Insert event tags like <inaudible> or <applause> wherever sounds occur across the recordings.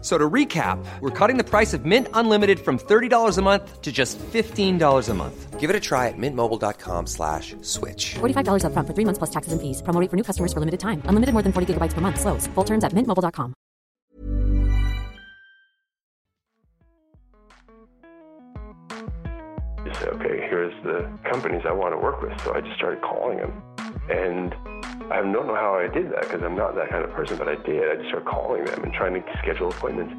So to recap, we're cutting the price of Mint Unlimited from $30 a month to just $15 a month. Give it a try at mintmobile.com slash switch. $45 up front for three months plus taxes and fees. Promo rate for new customers for limited time. Unlimited more than 40 gigabytes per month. Slows. Full terms at mintmobile.com. You say, okay, here's the companies I want to work with. So I just started calling them. And I don't know how I did that because I'm not that kind of person, but I did. I just started calling them and trying to schedule appointments.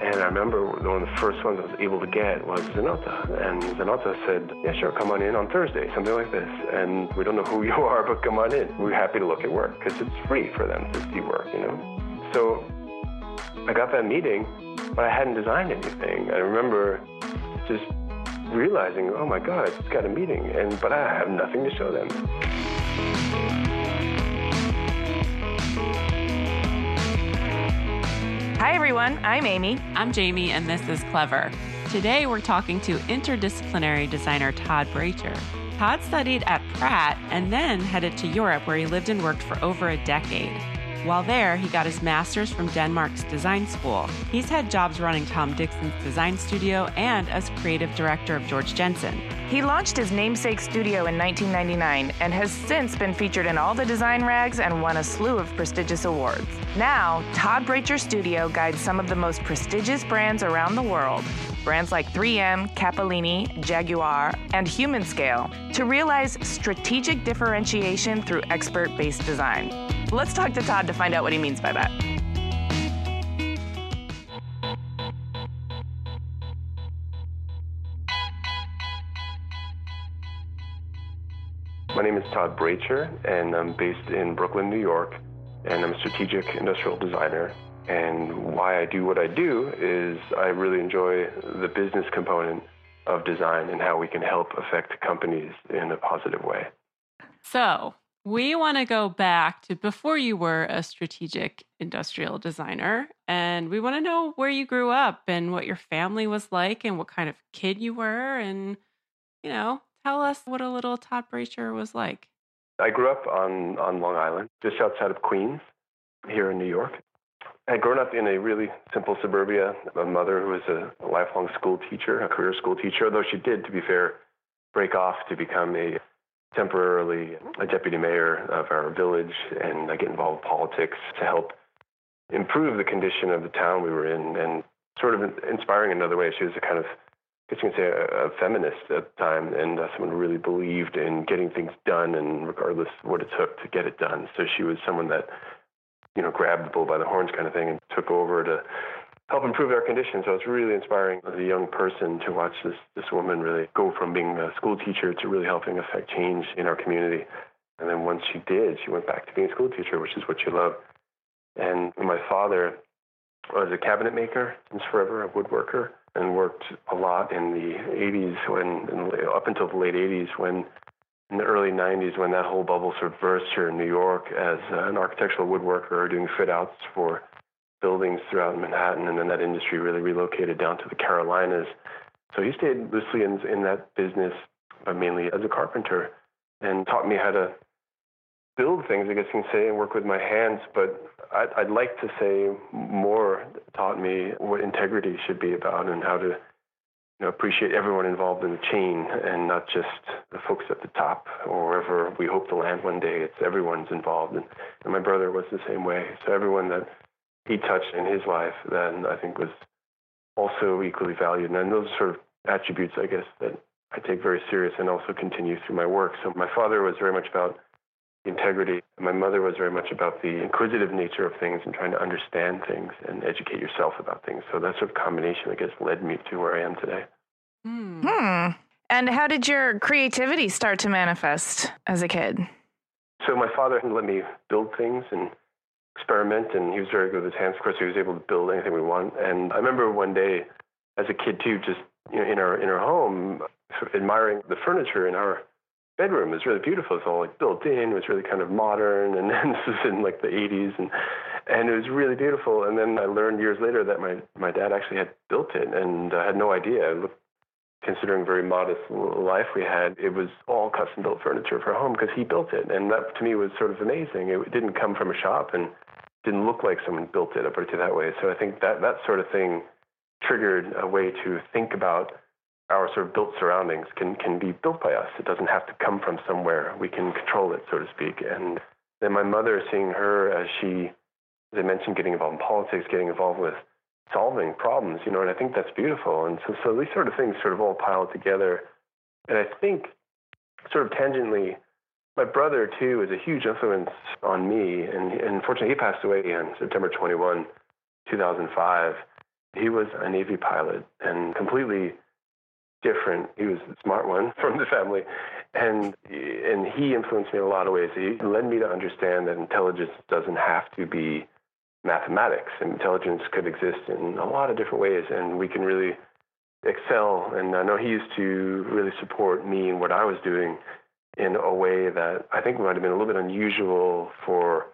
And I remember one of the first ones I was able to get was Zanotta. And Zanotta said, yeah, sure, come on in on Thursday, something like this. And we don't know who <laughs> you are, but come on in. We're happy to look at work because it's free for them to see work, you know? So I got that meeting, but I hadn't designed anything. I remember just realizing, oh my God, I just got a meeting, and but I have nothing to show them. Hi, everyone. I'm Amy. I'm Jaime, and this is Clever. Today, we're talking to interdisciplinary designer Todd Bracher. Todd studied at Pratt and then headed to Europe, where he lived and worked for over a decade. While there, he got his master's from Denmark's design school. He's had jobs running Tom Dixon's design studio and as creative director of Georg Jensen. He launched his namesake studio in 1999 and has since been featured in all the design rags and won a slew of prestigious awards. Now, Todd Bracher Studio guides some of the most prestigious brands around the world brands like 3M, Cappellini, Jaguar, and Humanscale, to realize strategic differentiation through expert based design. Let's talk to Todd to find out what he means by that. My name is Todd Bracher, and I'm based in Brooklyn, New York, and I'm a strategic industrial designer. And why I do what I do is I really enjoy the business component of design and how we can help affect companies in a positive way. So, we want to go back to before you were a strategic industrial designer, and we want to know where you grew up and what your family was like and what kind of kid you were. And, you know, tell us what a little Todd Bracher was like. I grew up on, on Long Island, just outside of Queens, here in New York. I had grown up in a really simple suburbia. A mother who was a lifelong school teacher, a career school teacher, although she did, to be fair, break off to become a temporarily a deputy mayor of our village and get involved in politics to help improve the condition of the town we were in and sort of inspiring in another way. She was a kind of, I guess you can say, a, a feminist at the time and uh, someone who really believed in getting things done and regardless what it took to get it done. So she was someone that, you know, grabbed the bull by the horns kind of thing and took over to help improve our conditions. So it's really inspiring as a young person to watch this this woman really go from being a school teacher to really helping affect change in our community. And then once she did, she went back to being a school teacher, which is what she loved. And my father was a cabinet maker since forever, a woodworker, and worked a lot in the 80s when, up until the late 80s when in the early 90s when that whole bubble sort of burst here in New York as uh, an architectural woodworker doing fit outs for buildings throughout Manhattan, and then that industry really relocated down to the Carolinas. So he stayed loosely in, in that business, but mainly as a carpenter, and taught me how to build things, I guess you can say, and work with my hands. But I'd, I'd like to say more taught me what integrity should be about and how to you know, appreciate everyone involved in the chain and not just the folks at the top or wherever we hope to land one day. It's everyone's involved. And, and my brother was the same way. So everyone that he touched in his life then I think was also equally valued. And those sort of attributes, I guess, that I take very serious and also continue through my work. So my father was very much about integrity. My mother was very much about the inquisitive nature of things and trying to understand things and educate yourself about things. So that sort of combination, I guess, led me to where I am today. Hmm. hmm. And how did your creativity start to manifest as a kid? So my father let me build things and experiment, and he was very good with his hands. Of course, he was able to build anything we want. And I remember one day, as a kid too, just you know, in our in our home, sort of admiring the furniture in our bedroom. Was really beautiful. It's all like built in. It was really kind of modern. And <laughs> then this was in like the 80s, and and it was really beautiful. And then I learned years later that my my dad actually had built it, and I had no idea. Considering very modest life we had, it was all custom built furniture for home because he built it, and that to me was sort of amazing. It didn't come from a shop and didn't look like someone built it. I put it that way. So I think that that sort of thing triggered a way to think about our sort of built surroundings can can be built by us. It doesn't have to come from somewhere. We can control it, so to speak. And then my mother, seeing her as she, as I mentioned, getting involved in politics, getting involved with solving problems, you know, and I think that's beautiful. And so, so these sort of things sort of all pile together. And I think, sort of tangentially, my brother too is a huge influence on me. And, and unfortunately, he passed away on September 21, 2005. He was a Navy pilot and completely different. He was the smart one <laughs> from the family, and and he influenced me in a lot of ways. He led me to understand that intelligence doesn't have to be mathematics. Intelligence could exist in a lot of different ways, and we can really excel. And I know he used to really support me in what I was doing in a way that I think might have been a little bit unusual for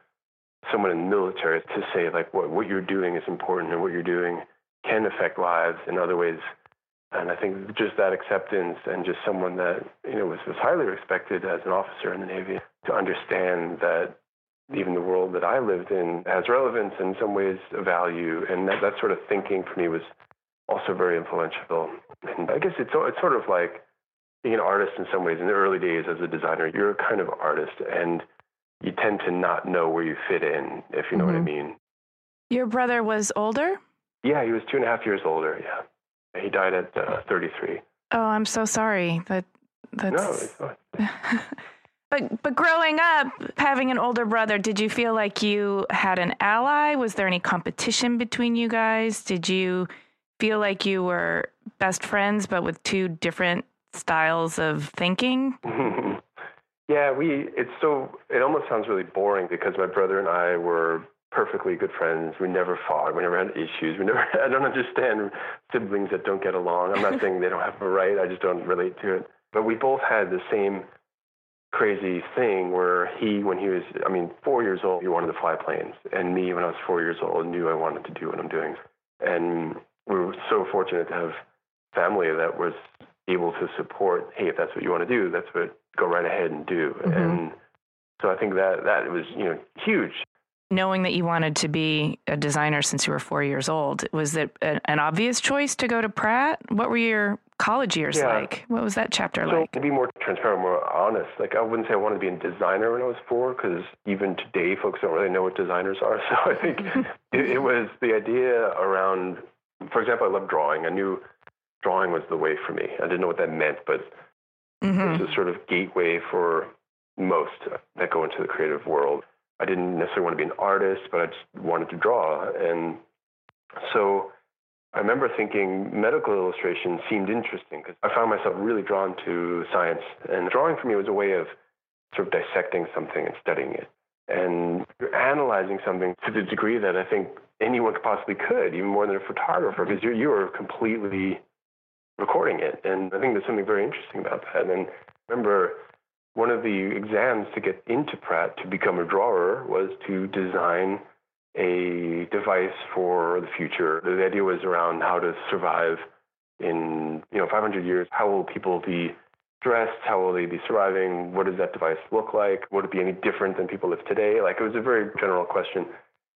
someone in the military to say like what what you're doing is important and what you're doing can affect lives in other ways and I think just that acceptance and just someone that you know was, was highly respected as an officer in the Navy to understand that even the world that I lived in has relevance in some ways a value, and that, that sort of thinking for me was also very influential. And I guess it's it's sort of like being an artist in some ways. In the early days as a designer, you're a kind of artist, and you tend to not know where you fit in, if you know mm-hmm. what I mm-hmm. mean. Your brother was older. Yeah, he was two and a half years older. Yeah. He died at uh, 33. Oh, I'm so sorry. That that's. No, <laughs> but but growing up, having an older brother, did you feel like you had an ally? Was there any competition between you guys? Did you feel like you were best friends, but with two different styles of thinking? <laughs> <laughs> yeah, we. It's so. It almost sounds really boring because my brother and I were perfectly good friends. We never fought. We never had issues. We never. <laughs> I don't understand siblings that don't get along. I'm not <laughs> saying they don't have a right. I just don't relate to it. But we both had the same crazy thing where he, when he was, I mean, four years old, he wanted to fly planes, and me, when I was four years old, knew I wanted to do what I'm doing. And we were so fortunate to have family that was able to support. Hey, if that's what you want to do, that's what go right ahead and do. Mm-hmm. And so I think that that was you know huge knowing that you wanted to be a designer since you were four years old, was it an obvious choice to go to Pratt? What were your college years yeah. like? What was that chapter so like? To be more transparent, more honest, like I wouldn't say I wanted to be a designer when I was four, because even today, folks don't really know what designers are. <laughs> So I think <laughs> it, it was the idea around, for example, I love drawing. I knew drawing was the way for me. I didn't know what that meant, but mm-hmm. it's a sort of gateway for most that go into the creative world. I didn't necessarily want to be an artist, but I just wanted to draw. And so I remember thinking medical illustration seemed interesting because I found myself really drawn to science. And drawing for me was a way of sort of dissecting something and studying it. And you're analyzing something to the degree that I think anyone possibly could, even more than a photographer, because you're, you're completely recording it. And I think there's something very interesting about that. And I remember one of the exams to get into Pratt to become a drawer was to design a device for the future. The idea was around how to survive in you know 500 years. How will people be dressed? How will they be surviving? What does that device look like? Would it be any different than people live today? Like it was a very general question.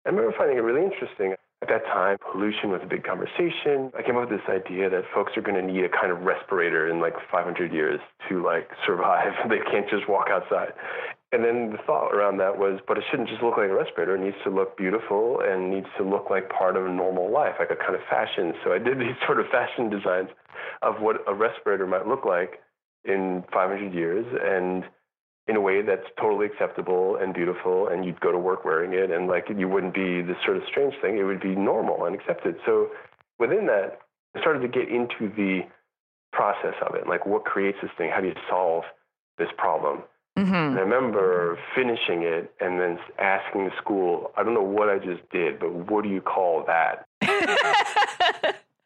I remember finding it really interesting. At that time, pollution was a big conversation. I came up with this idea that folks are going to need a kind of respirator in like 500 years to like survive. <laughs> they can't just walk outside. And then the thought around that was, but it shouldn't just look like a respirator. It needs to look beautiful and needs to look like part of a normal life, like a kind of fashion. So I did <laughs> these sort of fashion designs of what a respirator might look like in 500 years. And in a way that's totally acceptable and beautiful and you'd go to work wearing it and like you wouldn't be this sort of strange thing it would be normal and accepted so within that i started to get into the process of it like what creates this thing how do you solve this problem Mm-hmm. And I remember finishing it and then asking the school, I don't know what I just did, but what do you call that? <laughs>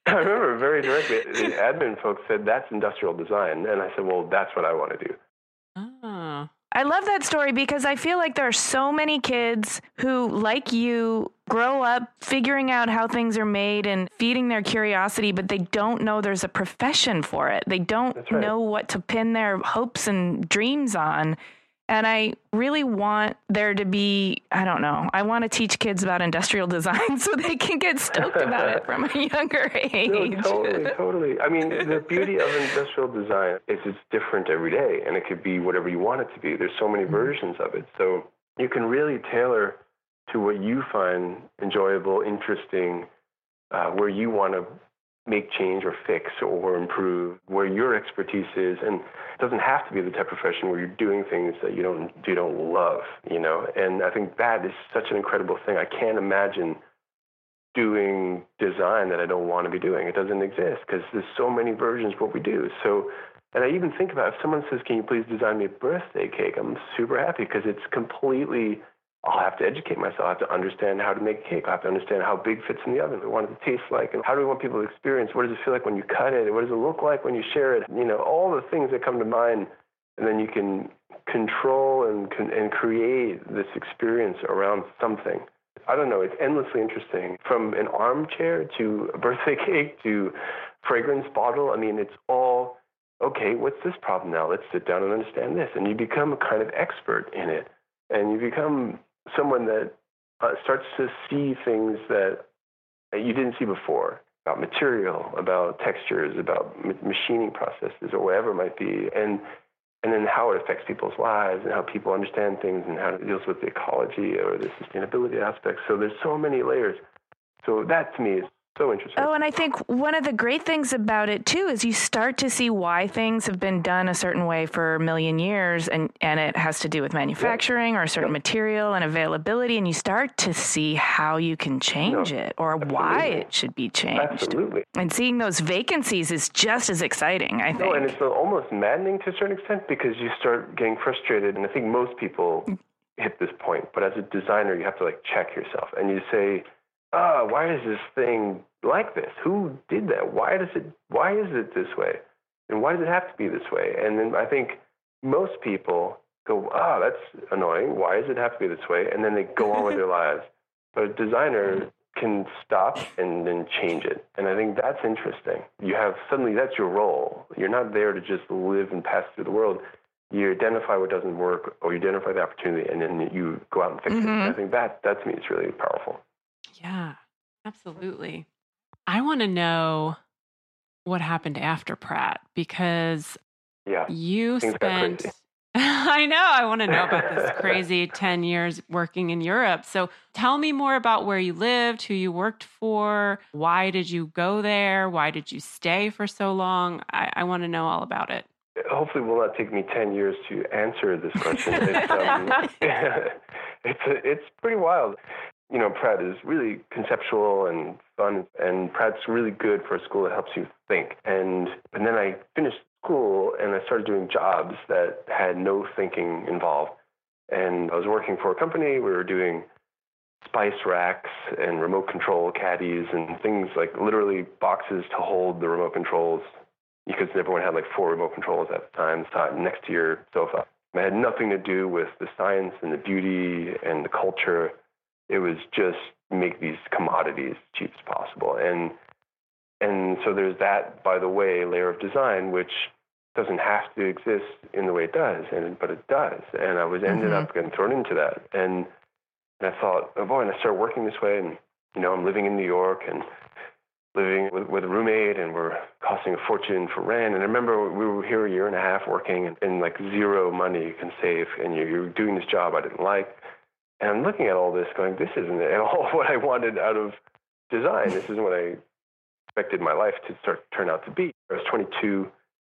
I remember very directly, the admin folks said, that's industrial design. And I said, well, that's what I want to do. I love that story because I feel like there are so many kids who, like you, grow up figuring out how things are made and feeding their curiosity, but they don't know there's a profession for it. They don't right. know what to pin their hopes and dreams on. And I really want there to be, I don't know, I want to teach kids about industrial <laughs> design so they can get stoked about it from a <laughs> younger age. No, totally, totally. I mean, the beauty of industrial design is it's different every day, and it could be whatever you want it to be. There's so many versions of it, so you can really tailor to what you find enjoyable, interesting, uh, where you want to make change or fix or improve, where your expertise is, and it doesn't have to be the type of profession where you're doing things that you don't you don't love, you know. And I think that is such an incredible thing. I can't imagine doing design that I don't want to be doing. It doesn't exist because there's so many versions of what we do. So, and I even think about if someone says, "Can you please design me a birthday cake?" I'm super happy because it's completely. I'll have to educate myself. I have to understand how to make cake. I have to understand how big fits in the oven. I want it to taste like, and how do we want people to experience? What does it feel like when you cut it? What does it look like when you share it? You know, all the things that come to mind, and then you can control and and create this experience around something. I don't know. It's endlessly interesting. From an armchair to a birthday <laughs> cake to fragrance bottle. I mean, it's all okay. What's this problem now? Let's sit down and understand this, and you become a kind of expert in it, and you become someone that uh, starts to see things that you didn't see before about material, about textures, about ma- machining processes, or whatever it might be, and and then how it affects people's lives and how people understand things and how it deals with the ecology or the sustainability aspects. So there's so many layers. So that to me is so interesting. Oh, and I think one of the great things about it too is you start to see why things have been done a certain way for a million years, and and it has to do with manufacturing or a certain material and availability, and you start to see how you can change No, it or why it should be changed. Absolutely. And seeing those vacancies is just as exciting. I think. No, and it's uh, almost maddening to a certain extent because you start getting frustrated, and I think most people mm. hit this point. But as a designer, you have to like check yourself, and you say, "Ah, why is this thing like this? Who did that? Why does it? Why is it this way? And why does it have to be this way?" And then I think most people go, "Ah, that's annoying. Why does it have to be this way?" And then they go on with their <laughs> lives. But a designer can stop and then change it. And I think that's interesting. You have suddenly that's your role. You're not there to just live and pass through the world. You identify what doesn't work or you identify the opportunity and then you go out and fix it. And I think that that to me is really powerful. Yeah, absolutely. I want to know what happened after Pratt because Yeah. you Things spent. <laughs> I know. I want to know about this <laughs> crazy 10 years working in Europe. So tell me more about where you lived, who you worked for, why did you go there? Why did you stay for so long? I, I want to know all about it. Hopefully, it will not take me 10 years to answer this question. It's, um, <laughs> it's, it's pretty wild. You know, Pratt is really conceptual and fun, and Pratt's really good for a school that helps you think. And, and then I finished school and I started doing jobs that had no thinking involved. And I was working for a company. We were doing spice racks and remote control caddies and things like literally boxes to hold the remote controls because everyone had like four remote controls at the time sat next to your sofa. It had nothing to do with the science and the beauty and the culture. It was just make these commodities cheap as possible. And and so there's that, by the way, layer of design which doesn't have to exist in the way it does, and but it does. And I was ended up mm-hmm. getting thrown into that. And and I thought, oh boy, and I started working this way, and you know, I'm living in New York and living with, with a roommate, and we're costing a fortune for rent. And I remember we were here a year and a half working, and, and like zero money you can save, and you're, you're doing this job I didn't like. And I'm looking at all this, going, this isn't at all <laughs> what I wanted out of design. This isn't what I expected my life to start turn out to be. I was 22,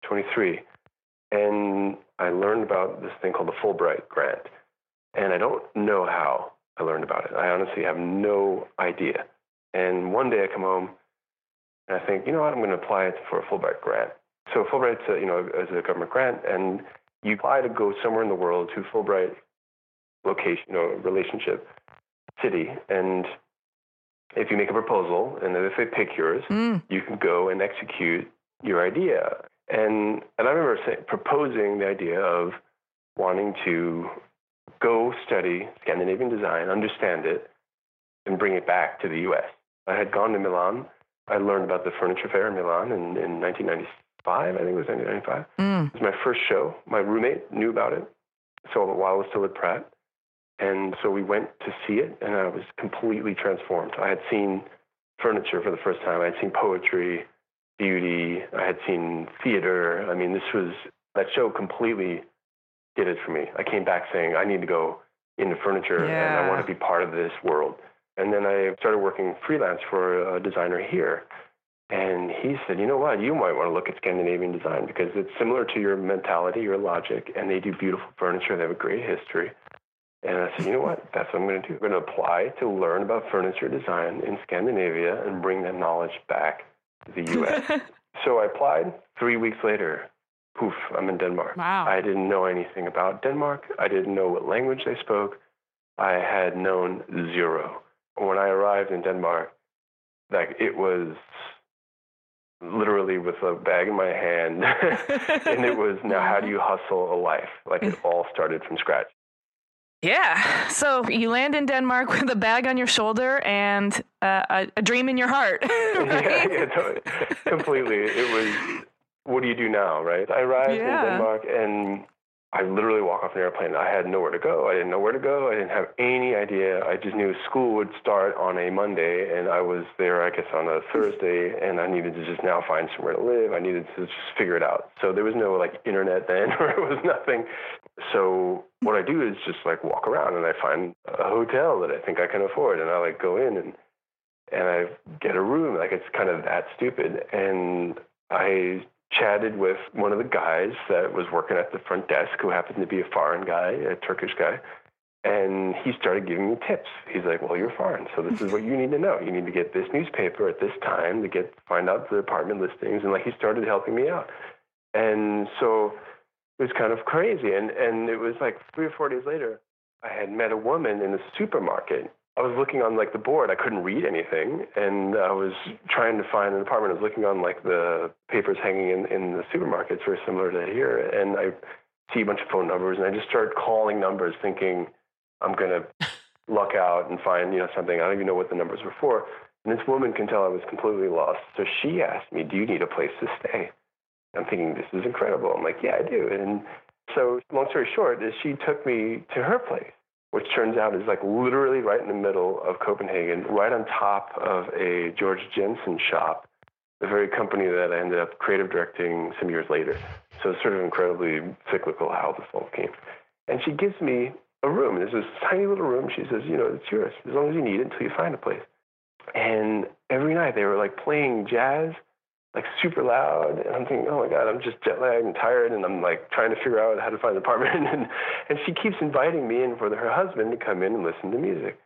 23, and I learned about this thing called the Fulbright grant. And I don't know how I learned about it. I honestly have no idea. And one day I come home and I think, you know what, I'm going to apply for a Fulbright grant. So Fulbright's, a, you know, is a government grant, and You apply to go somewhere in the world to Fulbright location, or relationship city, and if you make a proposal and if they pick yours, Mm. you can go and execute your idea. And and I remember say, proposing the idea of wanting to go study Scandinavian design, understand it, and bring it back to the U.S. I had gone to Milan. I learned about the furniture fair in Milan in, in 1995. I think it was 1995. Mm. It was my first show. My roommate knew about it. So while I was still at Pratt. And so we went to see it, and I was completely transformed. I had seen furniture for the first time. I had seen poetry, beauty. I had seen theater. I mean, this was that show completely did it for me. I came back saying, I need to go into furniture, and I want to be part of this world. And then I started working freelance for a designer here. And he said, you know what, you might want to look at Scandinavian design because it's similar to your mentality, your logic, and they do beautiful furniture. They have a great history. And I said, you know what, that's what I'm going to do. I'm going to apply to learn about furniture design in Scandinavia and bring that knowledge back to the U.S. <laughs> so I applied. Three weeks later, poof, I'm in Denmark. Wow. I didn't know anything about Denmark. I didn't know what language they spoke. I had known zero. When I arrived in Denmark, like it was literally with a bag in my hand, <laughs> and it was now how do you hustle a life? Like it <laughs> all started from scratch. Yeah. So you land in Denmark with a bag on your shoulder and uh, a, a dream in your heart. <laughs> <laughs> yeah, yeah, totally. completely. It was, what do you do now, right? I arrived Yeah. in Denmark and I literally walk off an airplane. I had nowhere to go. I didn't know where to go. I didn't have any idea. I just knew school would start on a Monday, and I was there, I guess, on a Thursday, and I needed to just now find somewhere to live. I needed to just figure it out. So there was no like internet then, <laughs> or it was nothing. So what I do is just like walk around and I find a hotel that I think I can afford, and I like go in and and I get a room. Like it's kind of that stupid. And I chatted with one of the guys that was working at the front desk, who happened to be a foreign guy, a Turkish guy. And he started giving me tips. He's like, "Well, you're foreign, so this is what you need to know. You need to get this newspaper at this time to get find out the apartment listings." And like he started helping me out. And so it was kind of crazy. And and it was like three or four days later, I had met a woman in the supermarket. I was looking on like the board. I couldn't read anything, and I was trying to find an apartment. I was looking on like the papers hanging in in the supermarkets, very similar to here. And I see a bunch of phone numbers, and I just started calling numbers, thinking I'm gonna <laughs> luck out and find you know something. I don't even know what the numbers were for. And this woman can tell I was completely lost. So she asked me, "Do you need a place to stay?" I'm thinking this is incredible. I'm like, yeah, I do. And so, long story short, is she took me to her place, which turns out is like literally right in the middle of Copenhagen, right on top of a Georg Jensen shop, the very company that I ended up creative directing some years later. So it's sort of incredibly cyclical how this all came. And she gives me a room. There's this tiny little room. She says, you know, it's yours as long as you need it until you find a place. And every night they were like playing jazz like super loud and I'm thinking, oh my God, I'm just jet lagged and tired and I'm like trying to figure out how to find an apartment <laughs> and and she keeps inviting me and for her husband to come in and listen to music.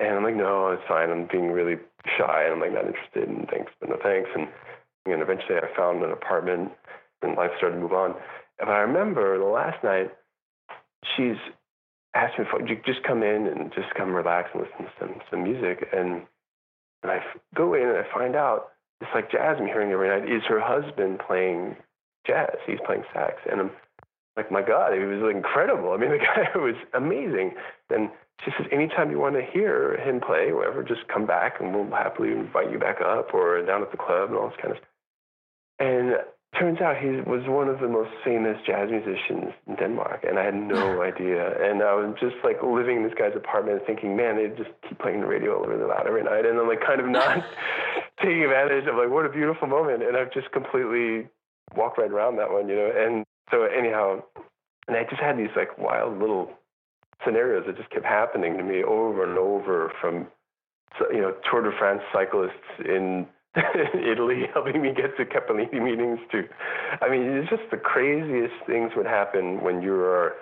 And I'm like, no, it's fine. I'm being really shy and I'm like not interested and thanks, but no thanks. And and eventually I found an apartment and life started to move on. But I remember the last night she's asked me if you just come in and just come relax and listen to some some music and and I go in and I find out it's like jazz I'm hearing every night is her husband playing jazz. He's playing sax. And I'm like, my God, he was incredible. I mean, <laughs> the guy was amazing. And she says, anytime you want to hear him play, whatever, just come back and we'll happily invite you back up or down at the club and all this kind of stuff. And turns out he was one of the most famous jazz musicians in Denmark, and I had no <laughs> idea. And I was just like living in this guy's apartment, thinking, man, they just keep playing the radio really loud every night, and I'm like kind of <laughs> not taking advantage of like what a beautiful moment. And I've just completely walked right around that one, you know. And so anyhow, and I just had these like wild little scenarios that just kept happening to me over and over from you know Tour de France cyclists in <laughs> Italy <laughs> helping me get to Cappellini meetings to I mean it's just the craziest things would happen when you're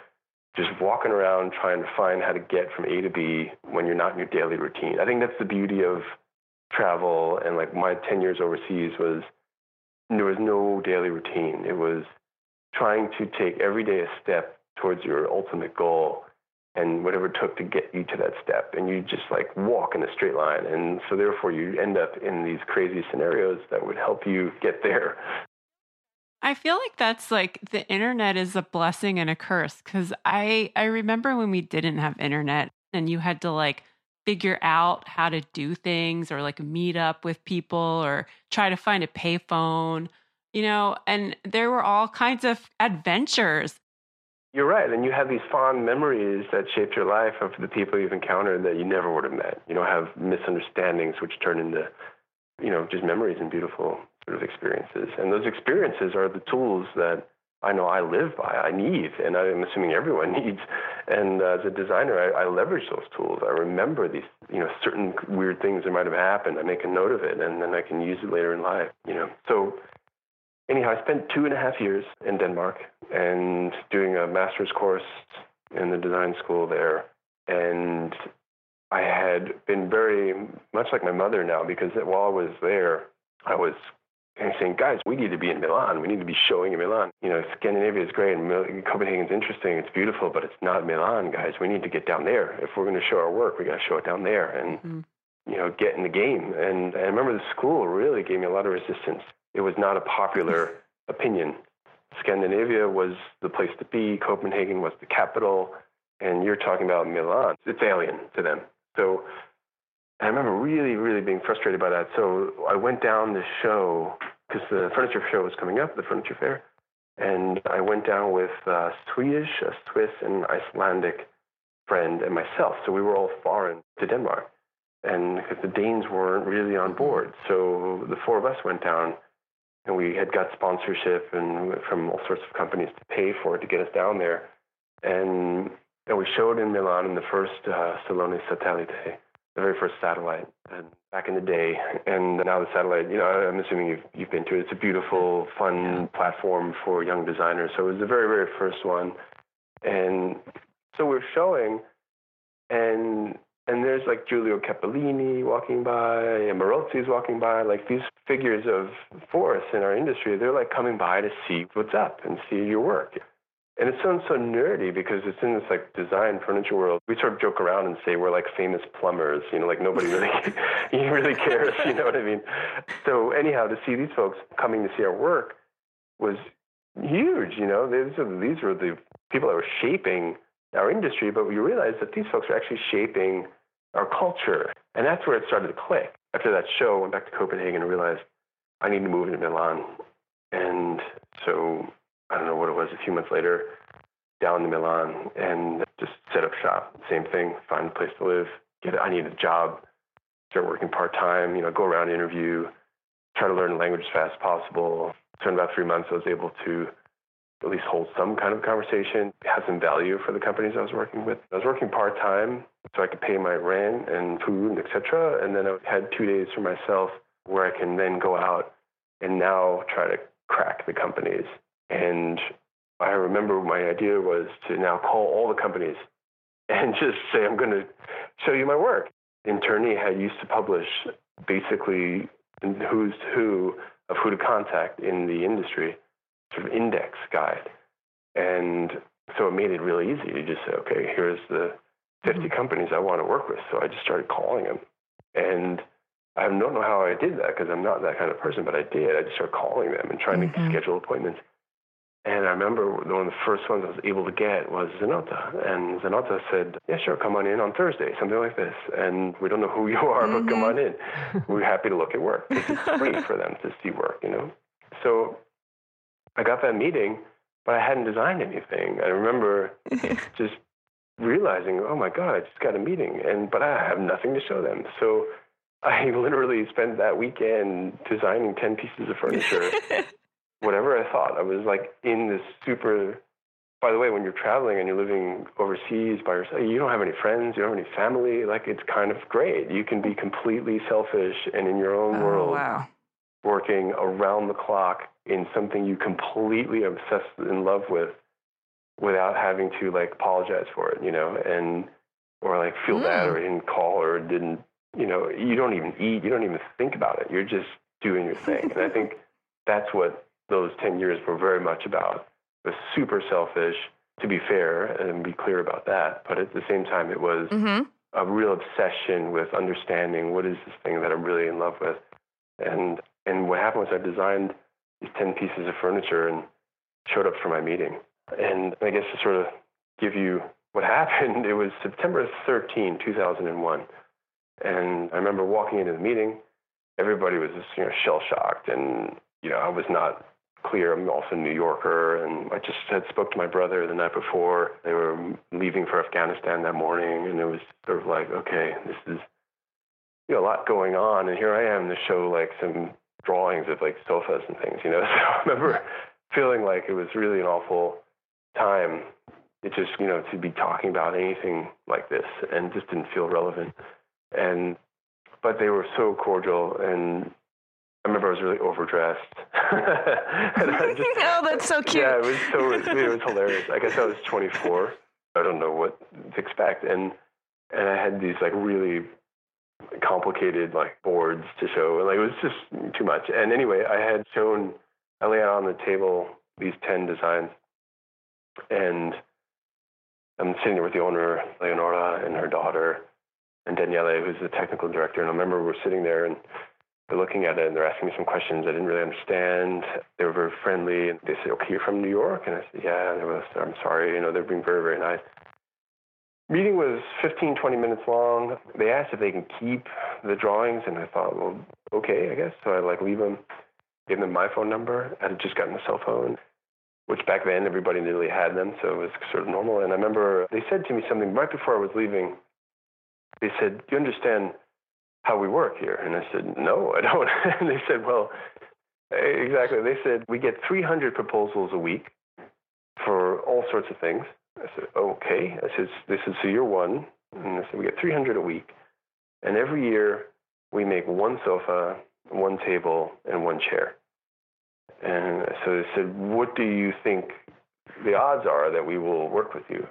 just walking around trying to find how to get from A to B when you're not in your daily routine. I think that's the beauty of travel and like my 10 years overseas was there was no daily routine. It was trying to take every day a step towards your ultimate goal and whatever it took to get you to that step. And you just like walk in a straight line. And so therefore you end up in these crazy scenarios that would help you get there. I feel like that's like the internet is a blessing and a curse cuz I I remember when we didn't have internet and you had to like figure out how to do things or like meet up with people or try to find a payphone you know and there were all kinds of adventures you're right. And you have these fond memories that shaped your life of the people you've encountered that you never would have met. You don't have misunderstandings which turn into, you know, just memories and beautiful sort of experiences. And those experiences are the tools that I know I live by, I need, and I'm assuming everyone <laughs> needs. And uh, as a designer, I, I leverage those tools. I remember these, you know, certain weird things that might have happened. I make a note of it, and then I can use it later in life. You know, so anyhow, I spent two and a half years in Denmark and doing a master's course in the design school there. And I had been very much like my mother now because while I was there, I was saying, guys, we need to be in Milan. We need to be showing in Milan. You know, Scandinavia is great and Copenhagen's interesting. It's beautiful, but it's not Milan, guys. We need to get down there. If we're going to show our work, we got to show it down there and, mm-hmm. you know, get in the game. And I remember the school really gave me a lot of resistance it was not a popular <laughs> opinion. Scandinavia was the place to be, Copenhagen was the capital, and you're talking about Milan. It's alien to them. So I remember really, really being frustrated by that. So I went down the show because the furniture show was coming up, the furniture fair, and I went down with Swedish, a Swiss, and Icelandic friend and myself. So we were all foreign to Denmark, and because the Danes weren't really on board, so the four of us went down and we had got sponsorship and from all sorts of companies to pay for it to get us down there. And, and we showed in Milan in the first uh, Salone Satellite, the very first satellite, and back in the day. And now the satellite, you know, I'm assuming you've, you've been to it. It's a beautiful, fun platform for young designers. So it was the very, very first one. And so we're showing, and and there's like Giulio Cappellini walking by, and Marozzi's walking by, like these figures of force in our industry. They're like coming by to see what's up and see your work. And it sounds so nerdy because it's in this like design furniture world. We sort of joke around and say we're like famous plumbers, you know, like nobody really, <laughs> <laughs> really cares, you know what I mean? So anyhow, to see these folks coming to see our work was huge, you know. These are, these were the people that were shaping our industry, but we realized that these folks are actually shaping our culture. And that's where it started to click. After that show, I went back to Copenhagen and realized I need to move to Milan. And so I don't know what it was, a few months later, down to Milan and just set up shop. Same thing, find a place to live, get I need a job, start working part time, you know, go around interview, try to learn the language as fast as possible. So in about three months I was able to at least hold some kind of conversation, have some value for the companies I was working with. I was working part time so I could pay my rent and food, and etc. And then I had two days for myself where I can then go out and now try to crack the companies. And I remember my idea was to now call all the companies <laughs> and just say, I'm going to show you my work. Interni had used to publish basically who's who of who to contact in the industry sort of index guide. And so it made it really easy to just say, okay, here's the 50 mm-hmm. companies I want to work with. So I just started calling them. And I don't know how I did that because I'm not that kind of person, but I did. I just started calling them and trying mm-hmm. to schedule appointments. And I remember one of the first ones I was able to get was Zanotta. And Zanotta said, yeah, sure, come on in on Thursday, something like this. And we don't know who you are, mm-hmm. but come on in. We're happy to look at work. It's free for them to see work, you know? So I got that meeting, but I hadn't designed anything. I remember <laughs> just realizing, oh my God, I just got a meeting, and but I have nothing to show them. So I <laughs> literally spent that weekend designing 10 pieces of furniture, <laughs> whatever I thought. I was like in this super. By the way, when you're traveling and you're living overseas by yourself, you don't have any friends, you don't have any family. Like it's kind of great. You can be completely selfish and in your own oh, world, wow. working around the clock in something you completely obsessed in love with without having to like apologize for it, you know, and or like feel mm. bad or didn't call or didn't, you know, you don't even eat, you don't even think about it. You're just doing your thing. and I think <laughs> that's what those 10 years were very much about was super selfish, to be fair and be clear about that. But at the same time, it was Mm-hmm. a real obsession with understanding what is this thing that I'm really in love with. And and what happened was I designed these ten pieces of furniture and showed up for my meeting. And I guess to sort of give you what <laughs> happened, it was September 13, 2001. And I remember walking into the meeting, everybody was just, you know, shell shocked and you know, I was not clear. I'm also a New Yorker, and I just had spoke to my brother the night before. They were leaving for Afghanistan that morning, and it was sort of like, okay, this is you know a lot going on, and here I am to show like some drawings of like sofas and things, you know. <laughs> So I remember feeling like it was really an awful time. It just you know to be talking about anything like this, and just didn't feel relevant. And but they were so cordial and I remember I was really overdressed. <laughs> just, <laughs> oh, that's so cute. Yeah, it was so it was hilarious. I guess I was 24. I don't know what to expect, and and I had these like really complicated like boards to show, and like it was just too much. And anyway, I had shown, I laid out on the table these 10 designs, and I'm sitting there with the owner, Leonora, and her daughter, and Daniele, who's the technical director. And I remember we're sitting there and they're looking at it and they're asking me some questions I didn't really understand. They were very friendly and they said, okay, you're from New York? And I said, yeah. And they were, I'm sorry. You know, they're being very, very nice. Meeting was 15, 20 minutes long. They asked if they can keep the drawings. And I thought, well, okay, I guess. So I like leave them, gave them my phone number. I had just gotten a cell phone, which back then everybody nearly had them. So it was sort of normal. And I remember they said to me something right before I was leaving. They said, you understand how we work here? And I said, no, I don't. <laughs> and they said, well, exactly. They said, we get 300 proposals a week for all sorts of things. I said, okay. I said, this is so you're one. And I said, we get 300 a week. And every year we make one sofa, one table, and one chair. And so they said, what do you think the odds are that we will work with you?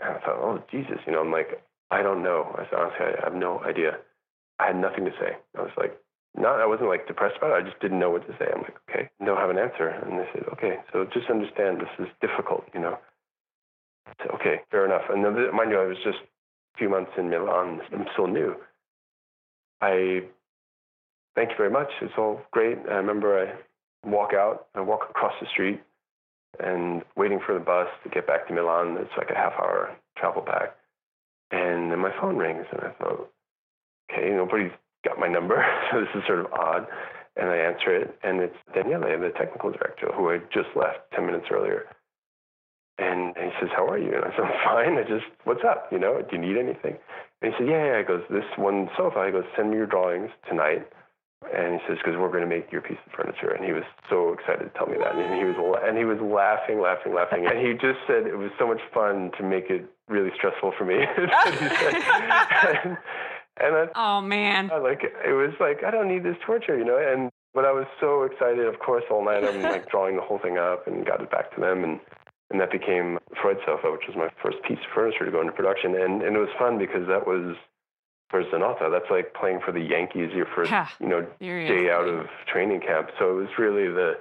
And I thought, oh, Jesus, you know, I'm like, I don't know. I said, honestly, I have no idea. I had nothing to say. I was like, not, I wasn't like depressed about it. I just didn't know what to say. I'm like, okay, don't have an answer. And they said, okay, so just understand this is difficult, you know. Said, okay, fair enough. And then, mind you, I was just a few months in Milan. I'm still new. I thank you very much. It's all great. I remember I walk out, I walk across the street and waiting for the bus to get back to Milan. It's like a half hour travel back. And then my phone rings and I thought, okay, nobody's got my number, <laughs> so this is sort of odd. And I answer it, and it's Daniele, the technical director, who I just left 10 minutes earlier. And he says, how are you? And I said, I'm fine. I just, what's up? You know, do you need anything? And he said, yeah, yeah. He goes, this one sofa. He goes, send me your drawings tonight. And he says, because we're going to make your piece of furniture. And he was so excited to tell me that. And he was, and he was laughing, laughing, laughing. And he just said it was so much fun to make it really stressful for me. <laughs> <laughs> and, I, Oh man. I like it was like I don't need this torture, you know. And but I was so excited, of course, all night. I'm like drawing the whole thing up and got it back to them, and and that became Freud sofa, which was my first piece of furniture to go into production. And and it was fun because that was for Zanotta. That's like playing for the Yankees your first, Yeah, you know, day out of training camp. So it was really the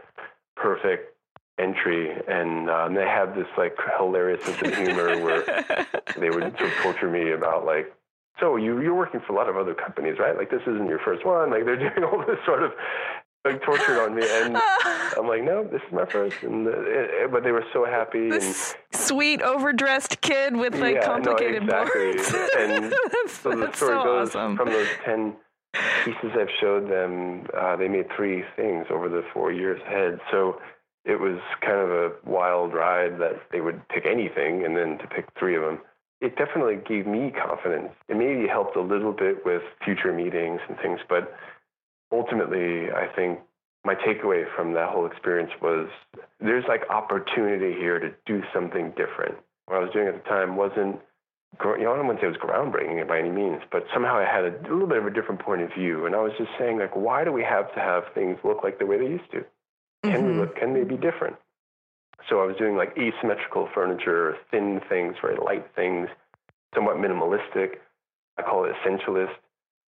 perfect entry, and um, they had this like hilarious sense of humor where <laughs> they would sort of torture me about like, so you you're working for a lot of other companies, right? Like this isn't your first one. Like they're <laughs> doing all this sort of like tortured on me, and <laughs> I'm like, no, this is my first. And uh, it, but they were so happy, and This sweet overdressed kid with like yeah, complicated no, exactly. boards. <laughs> And so the story so goes awesome. from those ten pieces I've showed them, uh, they made three things over the four years ahead. So it was kind of a wild ride that they would pick anything and then to pick three of them. It definitely gave me confidence. It maybe helped a little bit with future meetings and things, but ultimately, I think my takeaway from that whole experience was there's like opportunity here to do something different. What I was doing at the time wasn't, you know, I don't want to say it was groundbreaking by any means, but somehow I had a, little bit of a different point of view. And I was just saying, like, why do we have to have things look like the way they used to? Can we mm-hmm. look? Can they be different? So I was doing like asymmetrical furniture, thin things, very light things, somewhat minimalistic. I call it essentialist.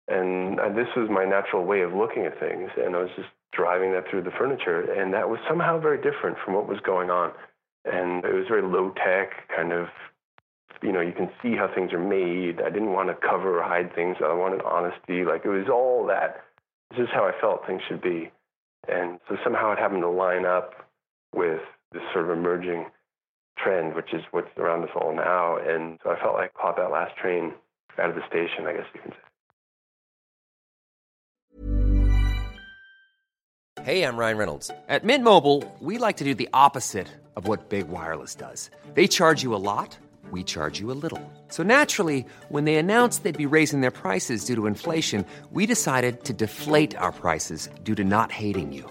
And this was my natural way of looking at things. And I was just driving that through the furniture. And that was somehow very different from what was going on. and it was very low tech, kind of. You know, you can see how things are made. I didn't want to cover or hide things. I wanted honesty. Like it was all that. This is how I felt things should be, and so somehow it happened to line up with this sort of emerging trend, which is what's around us all now. And so I felt like caught that last train out of the station, I guess you can say. Hey, I'm Ryan Reynolds. At Mint Mobile, we like to do the opposite of what Big Wireless does. They charge you a lot, we charge you a little. So naturally, when they announced they'd be raising their prices due to inflation, we decided to deflate our prices due to not hating you.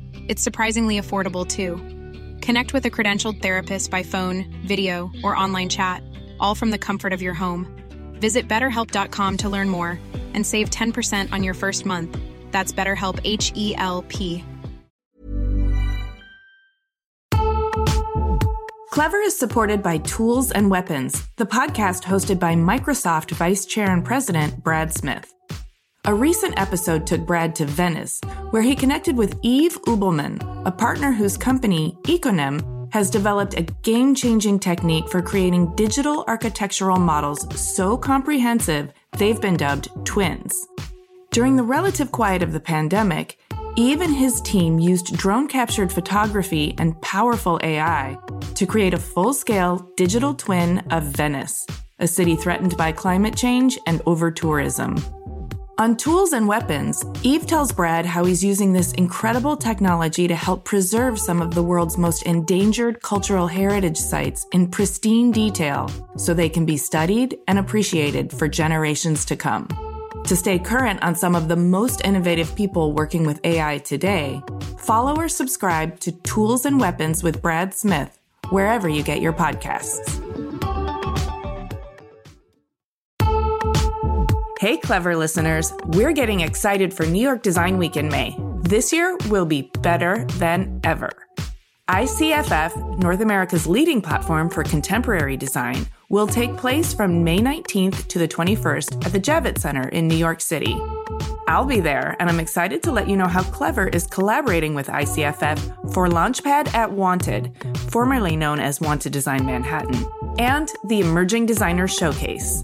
It's surprisingly affordable too. Connect with a credentialed therapist by phone, video, or online chat, all from the comfort of your home. Visit betterhelp.com to learn more and save 10% on your first month. That's BetterHelp H E L P. Clever is supported by Tools and Weapons, the podcast hosted by Microsoft Vice Chair and President Brad Smith. A recent episode took Brad to Venice, where he connected with Yves Ubelmann, a partner whose company, Iconem, has developed a game changing technique for creating digital architectural models so comprehensive they've been dubbed twins. During the relative quiet of the pandemic, Eve and his team used drone captured photography and powerful AI to create a full scale digital twin of Venice, a city threatened by climate change and over tourism. On Tools and Weapons, Yves tells Brad how he's using this incredible technology to help preserve some of the world's most endangered cultural heritage sites in pristine detail so they can be studied and appreciated for generations to come. To stay current on some of the most innovative people working with AI today, follow or subscribe to Tools and Weapons with Brad Smith wherever you get your podcasts. Hey, clever listeners, we're getting excited for New York Design Week in May. This year will be better than ever. ICFF, North America's leading platform for contemporary design, will take place from May 19th to the 21st at the Javits Center in New York City. I'll be there, and I'm excited to let you know how Clever is collaborating with ICFF for Launchpad at Wanted, formerly known as Wanted Design Manhattan, and the Emerging Designers Showcase.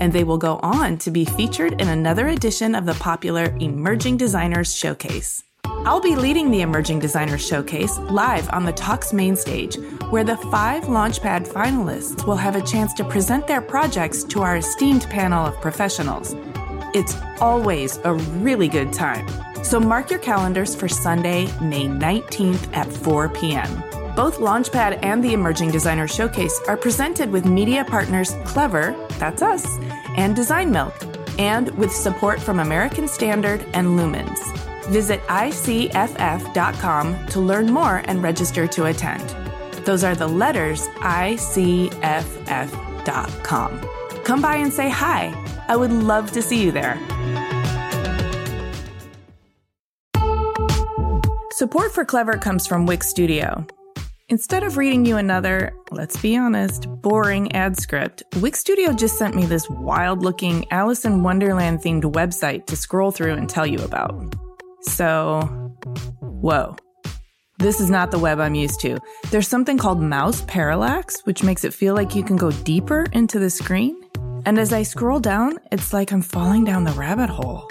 and they will go on to be featured in another edition of the popular Emerging Designers Showcase. I'll be leading the Emerging Designers Showcase live on the Talks main stage, where the five Launchpad finalists will have a chance to present their projects to our esteemed panel of professionals. It's always a really good time. So mark your calendars for Sunday, May 19th at 4 p.m. Both Launchpad and the Emerging Designer Showcase are presented with media partners Clever, that's us, and Design Milk, and with support from American Standard and Lumens. Visit icff.com to learn more and register to attend. Those are the letters icff.com. Come by and say hi. I would love to see you there. Support for Clever comes from Wix Studio. Instead of reading you another, let's be honest, boring ad script, Wix Studio just sent me this wild looking Alice in Wonderland themed website to scroll through and tell you about. So, whoa. This is not the web I'm used to. There's something called mouse parallax, which makes it feel like you can go deeper into the screen. And as I scroll down, it's like I'm falling down the rabbit hole.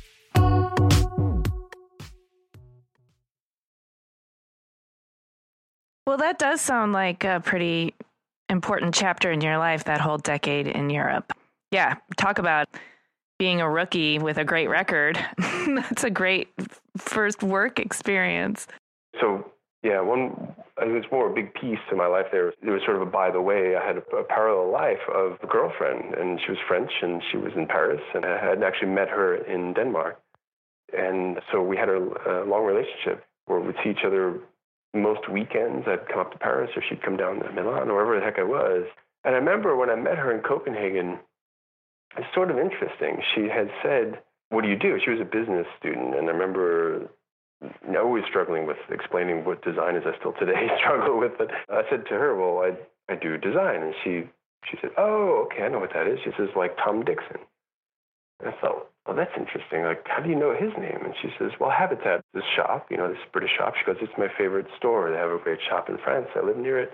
Well, that does sound like a pretty important chapter in your life, that whole decade in Europe. Yeah, talk about being a rookie with a great record. <laughs> That's a great first work experience. So, yeah, one, it was more a big piece in my life there. It was sort of a by the way. I had a, a parallel life of a girlfriend, and she was French, and she was in Paris, and I had actually met her in Denmark. And so we had a, a long relationship where we'd see each other most weekends I'd come up to Paris or she'd come down to Milan or wherever the heck I was. And I remember when I met her in Copenhagen, it's sort of interesting. She had said, What do you do? She was a business student. And I remember always struggling with explaining what design is. I still today <laughs> struggle with it. I said to her, Well, I, I do design. And she, she said, Oh, okay, I know what that is. She says, like Tom Dixon. And I thought, well, that's interesting. Like, how do you know his name? And she says, well, Habitat, this shop, you know, this British shop. She goes, it's my favorite store. They have a great shop in France. I live near it.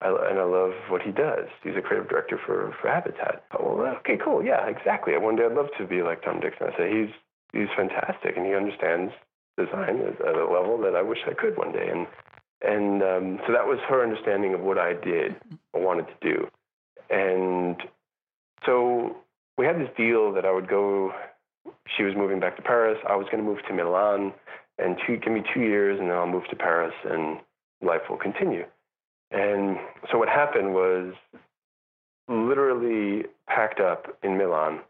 I, and I love what he does. He's a creative director for, for Habitat. Oh, well, okay, cool. Yeah, exactly. One day I'd love to be like Tom Dixon. I say, he's, he's fantastic and he understands design at, at a level that I wish I could one day. And, and um, so that was her understanding of what I did, I wanted to do. And so we had this deal that I would go she was moving back to Paris. I was going to move to Milan, and two, give me two years, and then I'll move to Paris, and life will continue. And so what happened was literally packed up in Milan.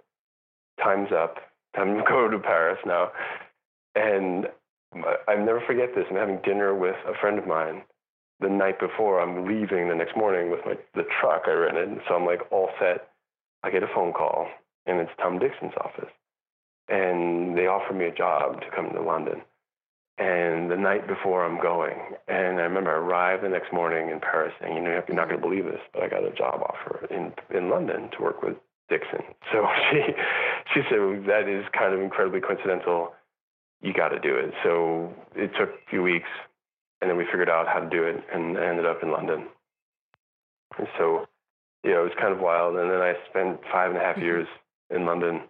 Time's up. Time to <laughs> go to Paris now. And I'll never forget this. I'm having dinner with a friend of mine the night before. I'm leaving the next morning with my the truck I rented. So I'm like all set. I get a phone call, and it's Tom Dixon's office and they offered me a job to come to London. And the night before I'm going, and I remember I arrived the next morning in Paris, and you know you're not going to believe this, but I got a job offer in in London to work with Dixon. <laughs> So she she said well, that is kind of incredibly coincidental. You got to do it. So it took a few weeks, and then we figured out how to do it, and I ended up in London. And so, know, it was kind of wild. And then I spent five and a half mm-hmm. years in London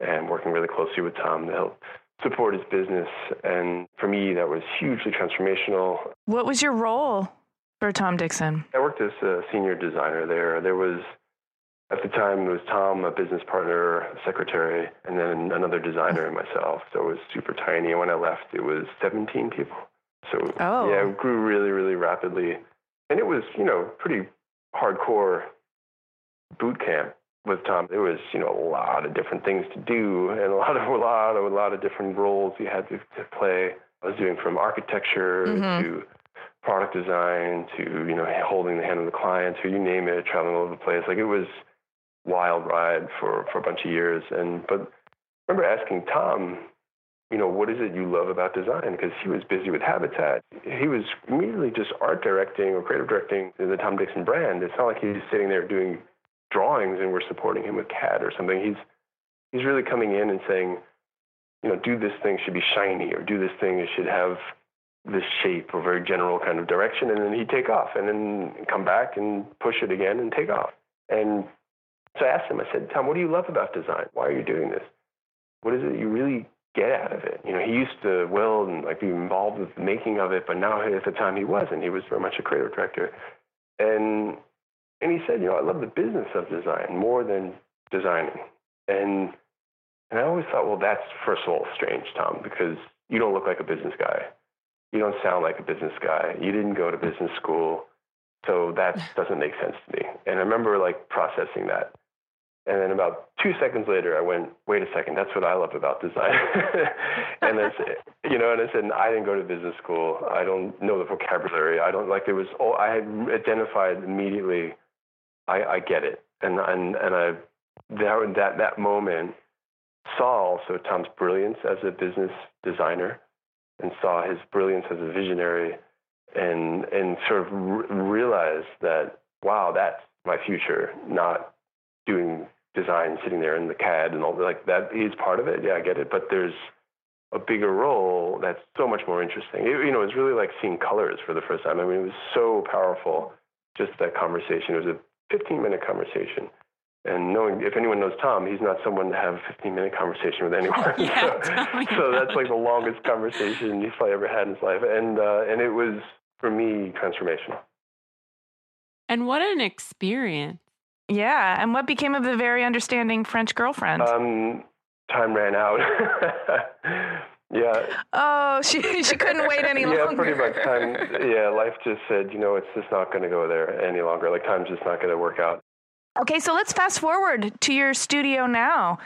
and working really closely with Tom to help support his business. And for me, that was hugely transformational. What was your role for Tom Dixon? I worked as a senior designer there. There was, at the time, it was Tom, a business partner, a secretary, and then another designer and myself. So it was super tiny. And when I left, it was 17 people. So oh. yeah, it grew really, really rapidly. And it was, you know, pretty hardcore boot camp with Tom, there was you know a lot of different things to do and a lot of <laughs> a lot of a lot of different roles you had to, to play. I was doing from architecture mm-hmm. to product design to you know holding the hand of the client to you name it, traveling all over the place. Like it was wild ride for for a bunch of years. And but I remember asking Tom, you know, what is it you love about design? Because he was busy with Habitat. He was immediately just art directing or creative directing the Tom Dixon brand. It's not like he was sitting there doing drawings and we're supporting him with CAD or something. He's he's really coming in and saying, you know, do this thing should be shiny or do this thing it should have this shape or very general kind of direction, and then he'd take off and then come back and push it again and take off. And so I asked him, I said, Tom, what do you love about design? Why are you doing this? What is it you really get out of it? You know, he used to weld and like be involved with the making of it, but now at the time he wasn't. He was very much a creative director. And and he said, you know, I love the business of design more than designing. And and I always thought, well, that's first of all strange, Tom, because you don't look like a business guy. You don't sound like a business guy. You didn't go to business school. So that <laughs> doesn't make sense to me. And I remember like processing that. And then about two seconds later, I went, wait a second, that's what I love about design. <laughs> and I said, you know, and I said, I didn't go to business school. I don't know the vocabulary. I don't like, there was, oh, I had identified immediately I, I get it, and and and I that that that moment saw also Tom's brilliance as a business designer, and saw his brilliance as a visionary, and and sort of re- realized that wow, that's my future, not doing design sitting there in the CAD and all that. Like that is part of it. Yeah, I get it. But there's a bigger role that's so much more interesting. It, you know, it's really like seeing colors for the first time. I mean, it was so powerful. Just that conversation. It was a 15 minute conversation. And knowing if anyone knows Tom, he's not someone to have a 15 minute conversation with anyone. <laughs> Yeah, <laughs> so, so that's like the longest conversation he's probably ever had in his life. And uh, and it was for me transformational. And what an experience. Yeah. And what became of the very understanding French girlfriend? Um, time ran out. <laughs> yeah. oh, she she couldn't wait any yeah, longer. pretty much. Time. Yeah, life just said, you know, it's just not going to go there any longer. Like time's just not going to work out. Okay, so let's fast forward to your studio now,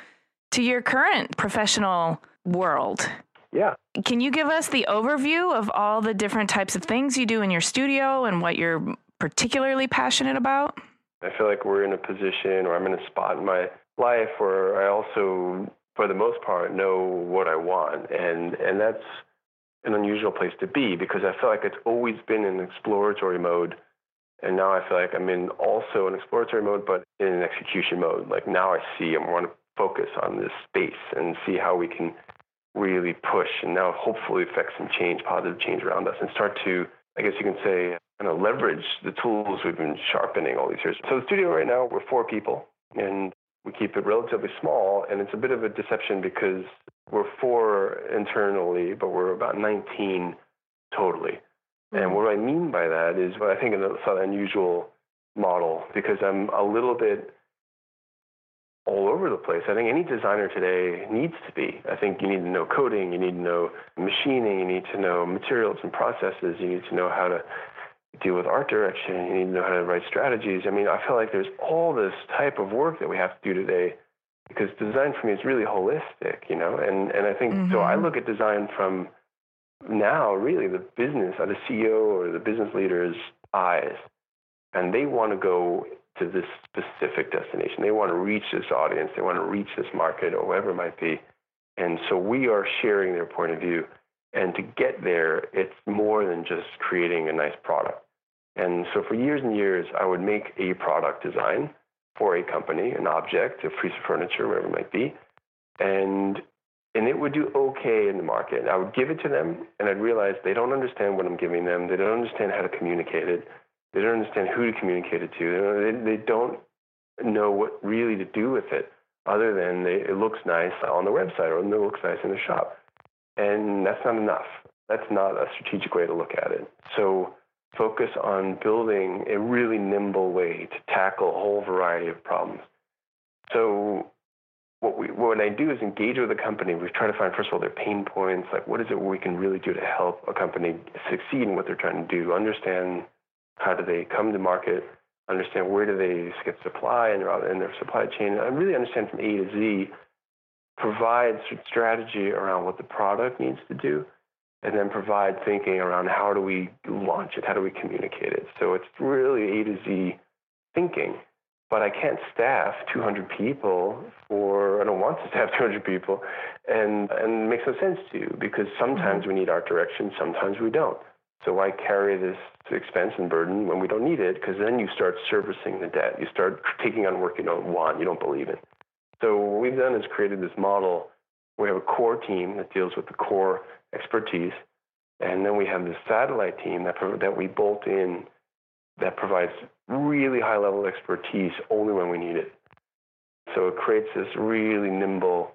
to your current professional world. Yeah. Can you give us the overview of all the different types of things you do in your studio and what you're particularly passionate about? I feel like we're in a position or I'm in a spot in my life where I also, for the most part, know what I want. And, and that's an unusual place to be because I feel like it's always been in exploratory mode. And now I feel like I'm in also an exploratory mode, but in an execution mode. Like now I see I want to focus on this space and see how we can really push and now hopefully affect some change, positive change around us and start to, I guess you can say, kind of leverage the tools we've been sharpening all these years. So the studio right now, we're four people and we keep it relatively small and it's a bit of a deception because we're four internally, but we're about 19 totally. And mm-hmm. what I mean by that is what I think is an unusual model because I'm a little bit all over the place. I think any designer today needs to be. I think you need to know coding, you need to know machining, you need to know materials and processes, you need to know how to deal with art direction, you need to know how to write strategies. I mean, I feel like there's all this type of work that we have to do today because design for me is really holistic, you know? And and I think so I mm-hmm. look at design from now really the business or the CEO or the business leader's eyes. And they want to go to this specific destination. They want to reach this audience. They want to reach this market or whatever it might be. And so we are sharing their point of view. And to get there, it's more than just creating a nice product. And so for years and years, I would make a product design for a company, an object, a piece of furniture, whatever it might be. And and it would do okay in the market. I would give it to them, and I'd realize they don't understand what I'm giving them. They don't understand how to communicate it. They don't understand who to communicate it to. They, they don't know what really to do with it, other than they, it looks nice on the website or it looks nice in the shop. And that's not enough. That's not a strategic way to look at it. So focus on building a really nimble way to tackle a whole variety of problems. So what we what I do is engage with a company. We try to find first of all their pain points, like what is it we can really do to help a company succeed in what they're trying to do. Understand how do they come to market, understand where do they get supply and their in their supply chain, and really understand from A to Z. Provide strategy around what the product needs to do, and then provide thinking around how do we launch it, how do we communicate it. So it's really A to Z thinking but I can't staff 200 people for, I don't want to staff 200 people, and, and it makes no sense to you because sometimes mm-hmm. we need art direction, sometimes we don't. So why carry this expense and burden when we don't need it? Because then you start servicing the debt. You start taking on work you don't want, you don't believe in. So what we've done is created this model. We have a core team that deals with the core expertise, and then we have this satellite team that, that we bolt in that provides really high level expertise only when we need it. So it creates this really nimble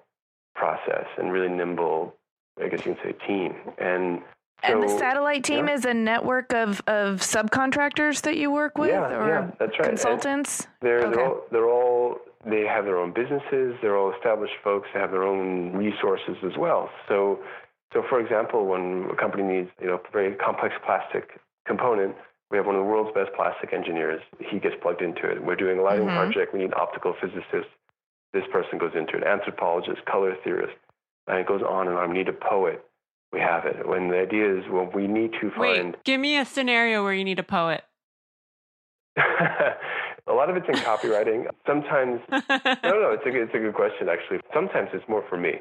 process and really nimble, I guess you can say, team. And so, and the satellite team yeah. is a network of, of subcontractors that you work with, Yeah, or yeah, that's right. And consultants. They're, Okay. they're, all, they're all, they have their own businesses. They're all established folks. They have their own resources as well. So, so for example, when a company needs, you know, a very complex plastic component, we have one of the world's best plastic engineers. He gets plugged into it. We're doing a lighting Mhm. project. We need optical physicists. This person goes into it. Anthropologist, color theorist, and it goes on and on. We need a poet. We have it. When the idea is, well, we need to find. Wait, give me a scenario where you need a poet. <laughs> a lot of it's in copywriting. Sometimes, <laughs> no, no, it's a, it's a good question, actually. Sometimes it's more for me.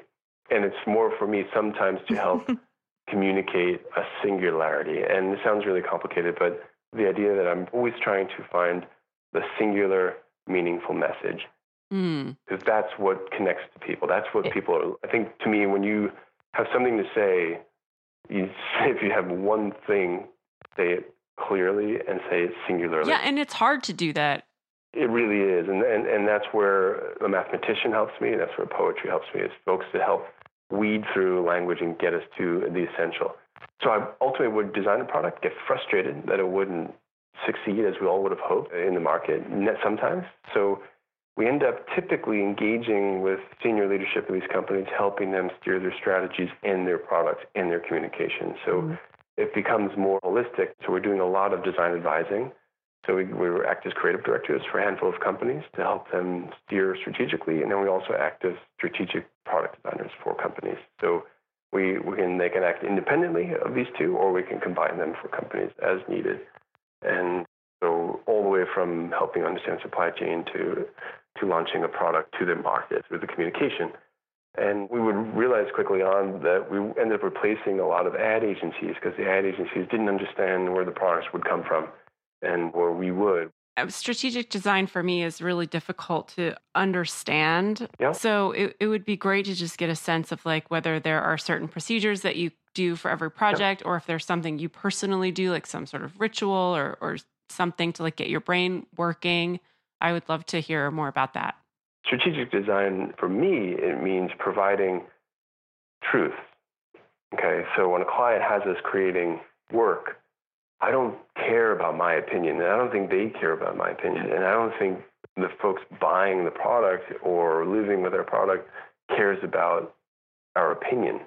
And it's more for me sometimes to help <laughs> communicate a singularity. And it sounds really complicated, but the idea that I'm always trying to find the singular, meaningful message. because mm. that's what connects to people. That's what people are. I think to me, when you have something to say, you <laughs> if you have one thing, say it clearly and say it singularly. Yeah, and it's hard to do that. It really is, and and and that's where a mathematician helps me. That's where poetry helps me. Is folks to help weed through language and get us to the essential. So I ultimately would design a product, get frustrated that it wouldn't succeed as we all would have hoped in the market sometimes. So we end up typically engaging with senior leadership of these companies, helping them steer their strategies and their products and their communication. So mm-hmm. it becomes more holistic. So we're doing a lot of design advising. So we, we act as creative directors for a handful of companies to help them steer strategically, and then we also act as strategic product designers for companies. So we, we can they can act independently of these two, or we can combine them for companies as needed. And so all the way from helping understand supply chain to to launching a product to the market through the communication. And we would realize quickly on that we ended up replacing a lot of ad agencies because the ad agencies didn't understand where the products would come from and where we would. Uh, strategic design for me is really difficult to understand. Yeah. So it, it would be great to just get a sense of like whether there are certain procedures that you do for every project yeah. or if there's something you personally do, like some sort of ritual or, or something to like get your brain working. I would love to hear more about that. Strategic design for me, it means providing truth. Okay, so when a client has us creating work, I don't care about my opinion, and I don't think they care about my opinion, and I don't think the folks buying the product or living with our product cares about our opinion.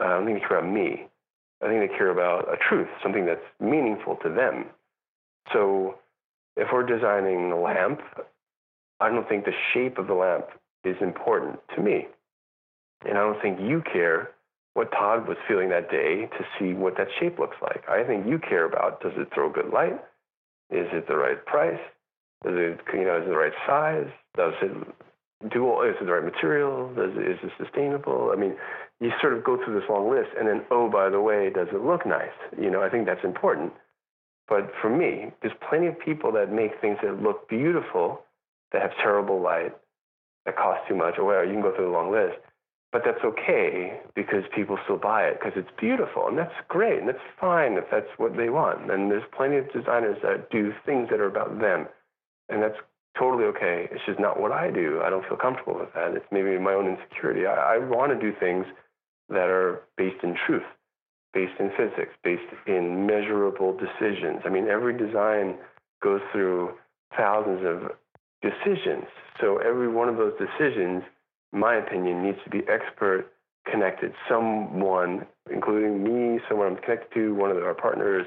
I don't think they care about me. I think they care about a truth, something that's meaningful to them. So if we're designing a lamp, I don't think the shape of the lamp is important to me. And I don't think you care what Todd was feeling that day to see what that shape looks like. I think you care about does it throw good light? Is it the right price? Is it you know is it the right size? Does it do all, is it the right material? Does it, is it sustainable? I mean, you sort of go through this long list, and then oh by the way, does it look nice? You know, I think that's important. But for me, there's plenty of people that make things that look beautiful that have terrible light, that cost too much, or whatever. You can go through the long list. But that's okay because people still buy it because it's beautiful. And that's great. And that's fine if that's what they want. And there's plenty of designers that do things that are about them. And that's totally okay. It's just not what I do. I don't feel comfortable with that. It's maybe my own insecurity. I, I want to do things that are based in truth based in physics, based in measurable decisions. I mean, every design goes through thousands of decisions. So every one of those decisions, my opinion, needs to be expert connected. Someone, including me, someone I'm connected to, one of our partners,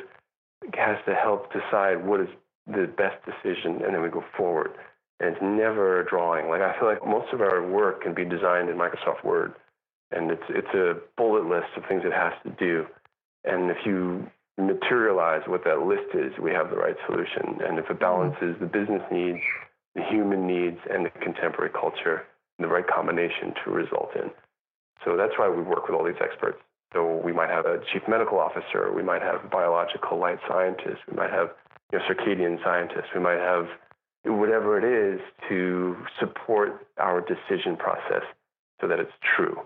has to help decide what is the best decision, and then we go forward. And it's never a drawing. Like I feel like most of our work can be designed in Microsoft Word and it's it's a bullet list of things it has to do. And if you materialize what that list is, we have the right solution. And if it mm-hmm. balances the business needs, the human needs, and the contemporary culture, the right combination to result in. So that's why we work with all these experts. So we might have a chief medical officer, we might have biological light scientists, we might have you know, circadian scientists, we might have whatever it is to support our decision process so that it's true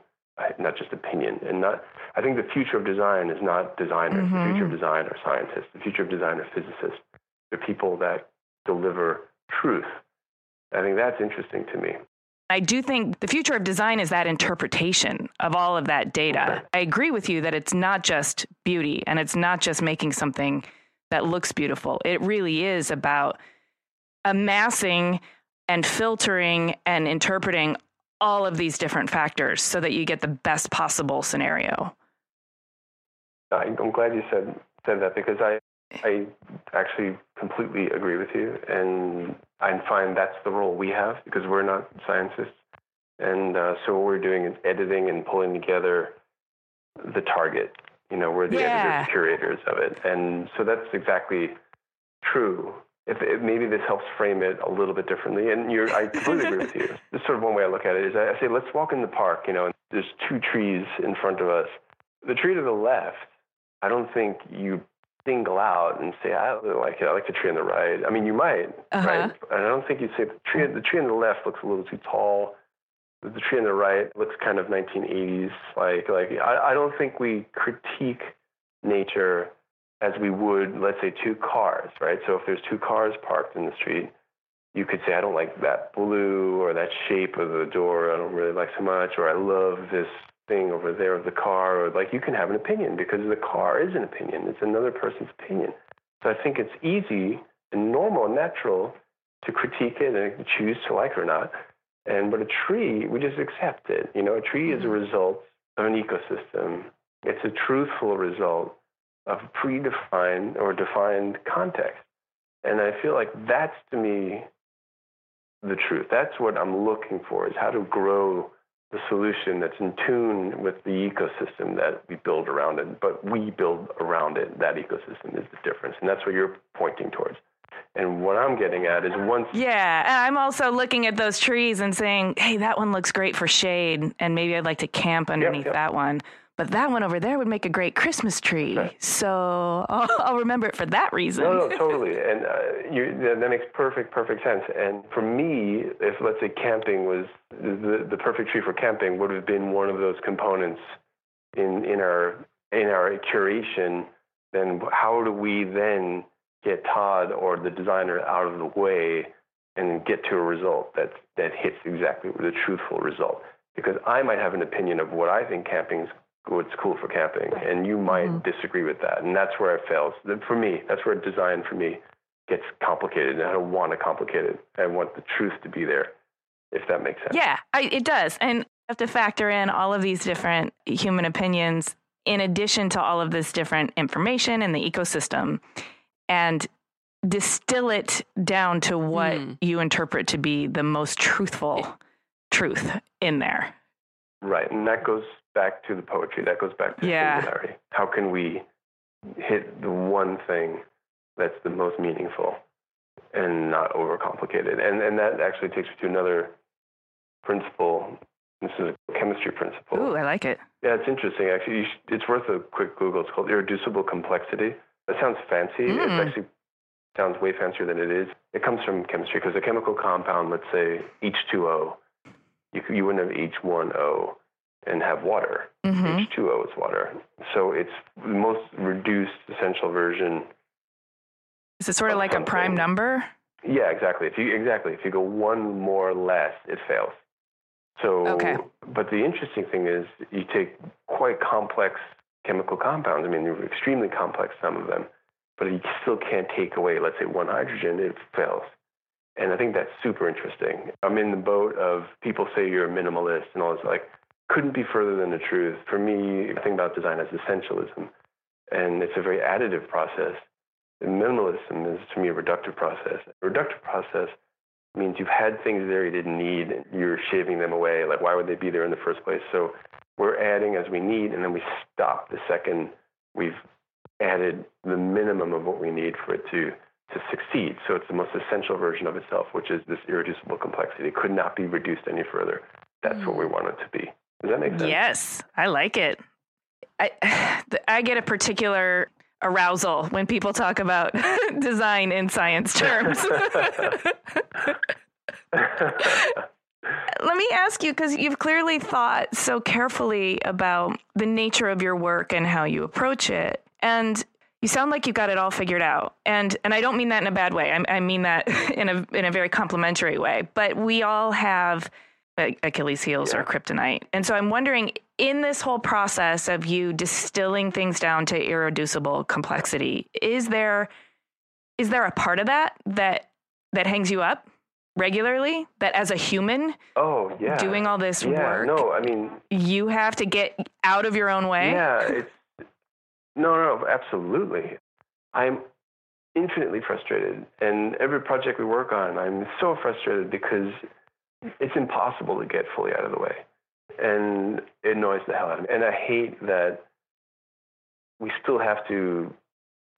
not just opinion. And not, I think the future of design is not designers. Mm-hmm. The future of design are scientists. The future of design are physicists. They're people that deliver truth. I think that's interesting to me. I do think the future of design is that interpretation of all of that data. I agree with you that it's not just beauty and it's not just making something that looks beautiful. It really is about amassing and filtering and interpreting all of these different factors so that you get the best possible scenario. I'm glad you said said that because I I actually completely agree with you, and I find that's the role we have because we're not scientists, and uh, so what we're doing is editing and pulling together the target. You know, we're the yeah. editors, curators of it, and so that's exactly true if, if, maybe this helps frame it a little bit differently. And you're, I completely agree with you. <laughs> This sort of one way I look at it is I, I say, let's walk in the park, you know, and there's two trees in front of us. The tree to the left, I don't think you single out and say I really like it. I like the tree on the right. I mean, you might, Uh-huh. right? And I don't think you'd say the tree. The tree on the left looks a little too tall. The tree on the right looks kind of 1980s. Like, like I, I don't think we critique nature as we would, let's say, two cars, right? So if there's two cars parked in the street, you could say, I don't like that blue or that shape of the door. I don't really like so much, or I love this thing over there of the car, or like you can have an opinion because the car is an opinion. It's another person's opinion. So I think it's easy and normal and natural to critique it and choose to like it or not. And but a tree, we just accept it. You know, a tree is a mm-hmm. result of an ecosystem. It's a truthful result of predefined or defined context. And I feel like that's to me the truth. That's what I'm looking for is how to grow the solution that's in tune with the ecosystem that we build around it, but we build around it. That ecosystem is the difference. And that's what you're pointing towards. And what I'm getting at is once Yeah, and I'm also looking at those trees and saying, "Hey, that one looks great for shade, and maybe I'd like to camp underneath yep. that one." But that one over there would make a great Christmas tree, so <laughs> I'll, I'll remember it for that reason. No, no, totally, and uh, you, that, that makes perfect, perfect sense. And for me, if let's say camping was the the perfect tree for camping, would have been one of those components in in our in our curation. Then how do we then get Todd or the designer out of the way and get to a result that that hits exactly the truthful result? Because I might have an opinion of what I think camping is what's cool for camping, and you might disagree with that, and that's where it fails. For me, that's where design for me gets complicated, and I don't want to complicate it. I want the truth to be there, if that makes sense. Yeah, I, it does. And you have to factor in all of these different human opinions in addition to all of this different information in the ecosystem and distill it down to what Hmm. you interpret to be the most truthful truth in there. Right, and that goes back to the poetry. That goes back to Yeah. singularity. How can we hit the one thing that's the most meaningful and not overcomplicated? And and that actually takes me to another principle. This is a chemistry principle. Ooh, I like it. Yeah, it's interesting. Actually, you should, it's worth a quick Google. It's called irreducible complexity. That sounds fancy. It Mm. actually sounds way fancier than it is. It comes from chemistry because a chemical compound, let's say H2O, you, could- you wouldn't have H1O and have water. hmm H2O is water. So it's the most reduced essential version. Is it sort of Of like a prime number? Yeah, exactly. If you exactly if you go one more or less, it fails. So, Okay. but the interesting thing is you take quite complex chemical compounds. I mean, they're extremely complex, some of them, but you still can't take away, let's say, one hydrogen. It fails. And I think that's super interesting. I'm in the boat of people say you're a minimalist and all this. Like, couldn't be further than the truth. For me, I think about design as essentialism, and it's a very additive process. And minimalism is, to me, a reductive process. A reductive process means you've had things there you didn't need, and you're shaving them away. Like, why would they be there in the first place? So we're adding as we need, and then we stop the second we've added the minimum of what we need for it to to succeed. So it's the most essential version of itself, which is this irreducible complexity. It could not be reduced any further. That's what we mm. want it to be. Does that make sense? Yes, I like it. I <sighs> I get a particular arousal when people talk about <laughs> design in science <laughs> terms. <laughs> Let me ask you because you've clearly thought so carefully about the nature of your work and how you approach it, and you sound like you've got it all figured out. And and I don't mean that in a bad way. I, I mean that <laughs> in a in a very complimentary way. But we all have Achilles heels or kryptonite, and so I'm wondering in this whole process of you distilling things down to irreducible complexity, is there is there a part of that that that hangs you up regularly? That as a human oh yeah. doing all this yeah, work, No, I mean you have to get out of your own way. Yeah, it's no, no, absolutely. I'm infinitely frustrated, and every project we work on, I'm so frustrated because it's impossible to get fully out of the way, and it annoys the hell out of me. And I hate that we still have to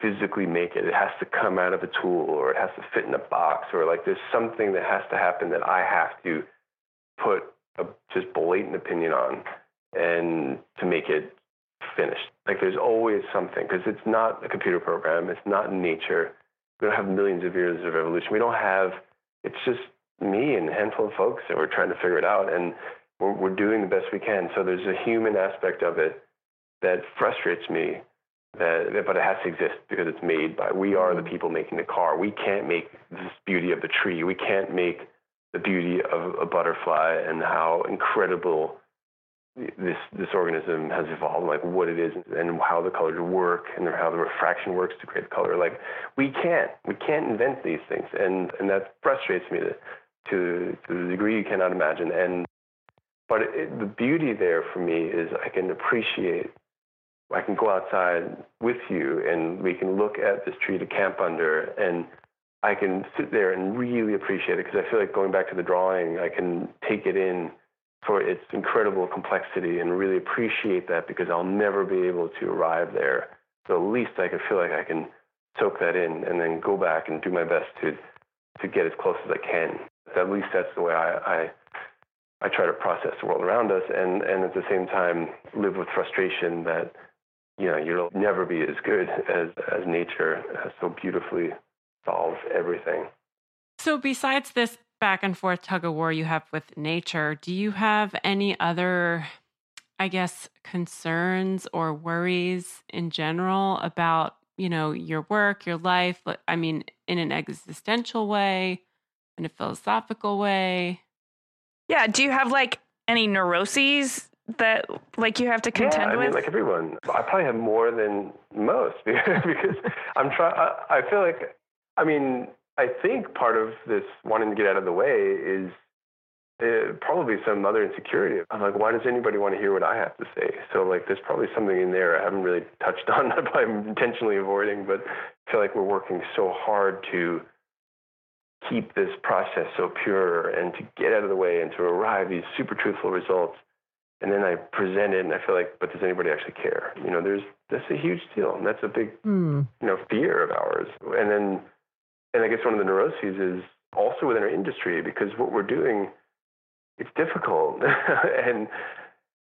physically make it. It has to come out of a tool, or it has to fit in a box, or like there's something that has to happen that I have to put a just blatant opinion on, and to make it finished. Like there's always something because it's not a computer program. It's not nature. We don't have millions of years of evolution. We don't have. It's just me and a handful of folks that we're trying to figure it out, and we're, we're doing the best we can. So there's a human aspect of it that frustrates me. That, but it has to exist because it's made by. We are the mm-hmm. people making the car. We can't make this beauty of the tree. We can't make the beauty of a butterfly and how incredible this this organism has evolved, like what it is and how the colors work and how the refraction works to create the color. Like we can't we can't invent these things, and and that frustrates me to to, to the degree you cannot imagine. And but it, the beauty there for me is I can appreciate. I can go outside with you, and we can look at this tree to camp under, and I can sit there and really appreciate it because I feel like going back to the drawing, I can take it in for its incredible complexity and really appreciate that because I'll never be able to arrive there. So at least I can feel like I can soak that in and then go back and do my best to to get as close as I can. At least that's the way I, I I try to process the world around us and, and at the same time live with frustration that you know you'll never be as good as as nature has so beautifully solves everything. So besides this back and forth tug of war you have with nature, do you have any other, I guess, concerns or worries in general about, you know, your work, your life? I mean, in an existential way, in a philosophical way? Yeah. Do you have like any neuroses that like you have to contend yeah, I with? mean, like everyone, I probably have more than most <laughs> because I'm trying. I feel like, I mean, I think part of this wanting to get out of the way is uh, probably some other insecurity. I'm like, why does anybody want to hear what I have to say? So like, there's probably something in there I haven't really touched <laughs> on that I'm intentionally avoiding, but I feel like we're working so hard to keep this process so pure and to get out of the way and to arrive these super truthful results. And then I present it and I feel like, but does anybody actually care? You know, there's that's a huge deal. And that's a big, mm. you know, fear of ours. And then and I guess one of the neuroses is also within our industry because what we're doing, it's difficult, <laughs> and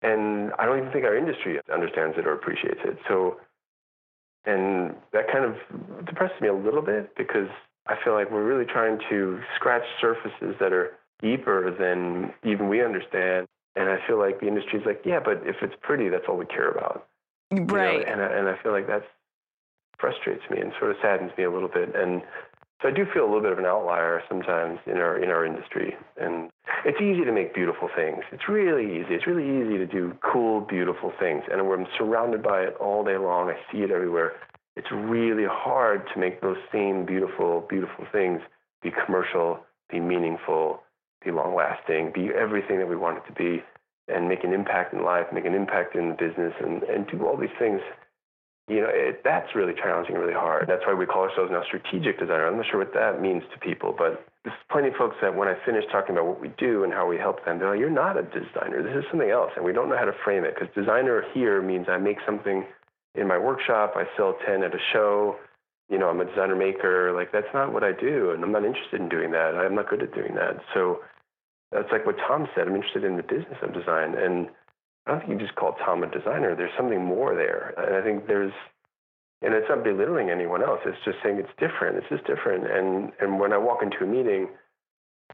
and I don't even think our industry understands it or appreciates it. So, and that kind of depresses me a little bit because I feel like we're really trying to scratch surfaces that are deeper than even we understand. And I feel like the industry is like, yeah, but if it's pretty, that's all we care about. Right. You know? And I, and I feel like that frustrates me and sort of saddens me a little bit. And so I do feel a little bit of an outlier sometimes in our in our industry, and it's easy to make beautiful things. It's really easy. It's really easy to do cool, beautiful things, and I'm surrounded by it all day long. I see it everywhere. It's really hard to make those same beautiful, beautiful things be commercial, be meaningful, be long lasting, be everything that we want it to be, and make an impact in life, make an impact in the business, and, and do all these things you know, it, that's really challenging, really hard. That's why we call ourselves now strategic designer. I'm not sure what that means to people, but there's plenty of folks that when I finish talking about what we do and how we help them, they're like, you're not a designer. This is something else. And we don't know how to frame it because designer here means I make something in my workshop, I sell 10 at a show, you know, I'm a designer maker. Like, that's not what I do. And I'm not interested in doing that. I'm not good at doing that. So that's like what Tom said. I'm interested in the business of design. And I don't think you just call Tom a designer. There's something more there. And I think there's, and it's not belittling anyone else. It's just saying it's different. It's just different. And, and when I walk into a meeting,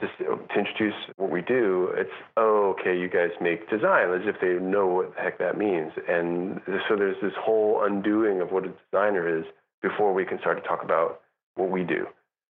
just to introduce what we do, it's, oh, okay, you guys make design, as if they know what the heck that means. And so there's this whole undoing of what a designer is before we can start to talk about what we do.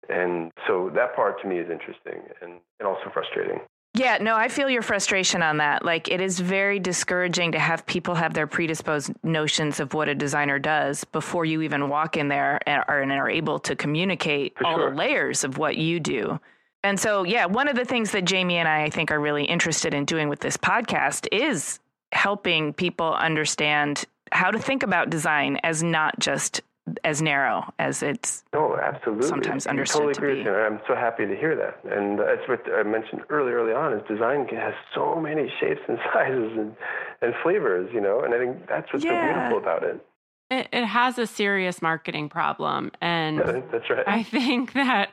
And so that part to me is interesting and, and also frustrating. Yeah, no, I feel your frustration on that. Like, it is very discouraging to have people have their predisposed notions of what a designer does before you even walk in there and are, and are able to communicate For all sure. the layers of what you do. And so, yeah, one of the things that Jaime and I, I think, are really interested in doing with this podcast is helping people understand how to think about design as not just as narrow as it's oh, absolutely. sometimes I understood totally to agree be. with you. and I'm so happy to hear that. And that's what I mentioned early, early on. Is design has so many <laughs> shapes and sizes and, and flavors, you know. And I think that's what's Yeah. so beautiful about it. It, it has a serious marketing problem. And Yeah, <laughs> that's right. I think that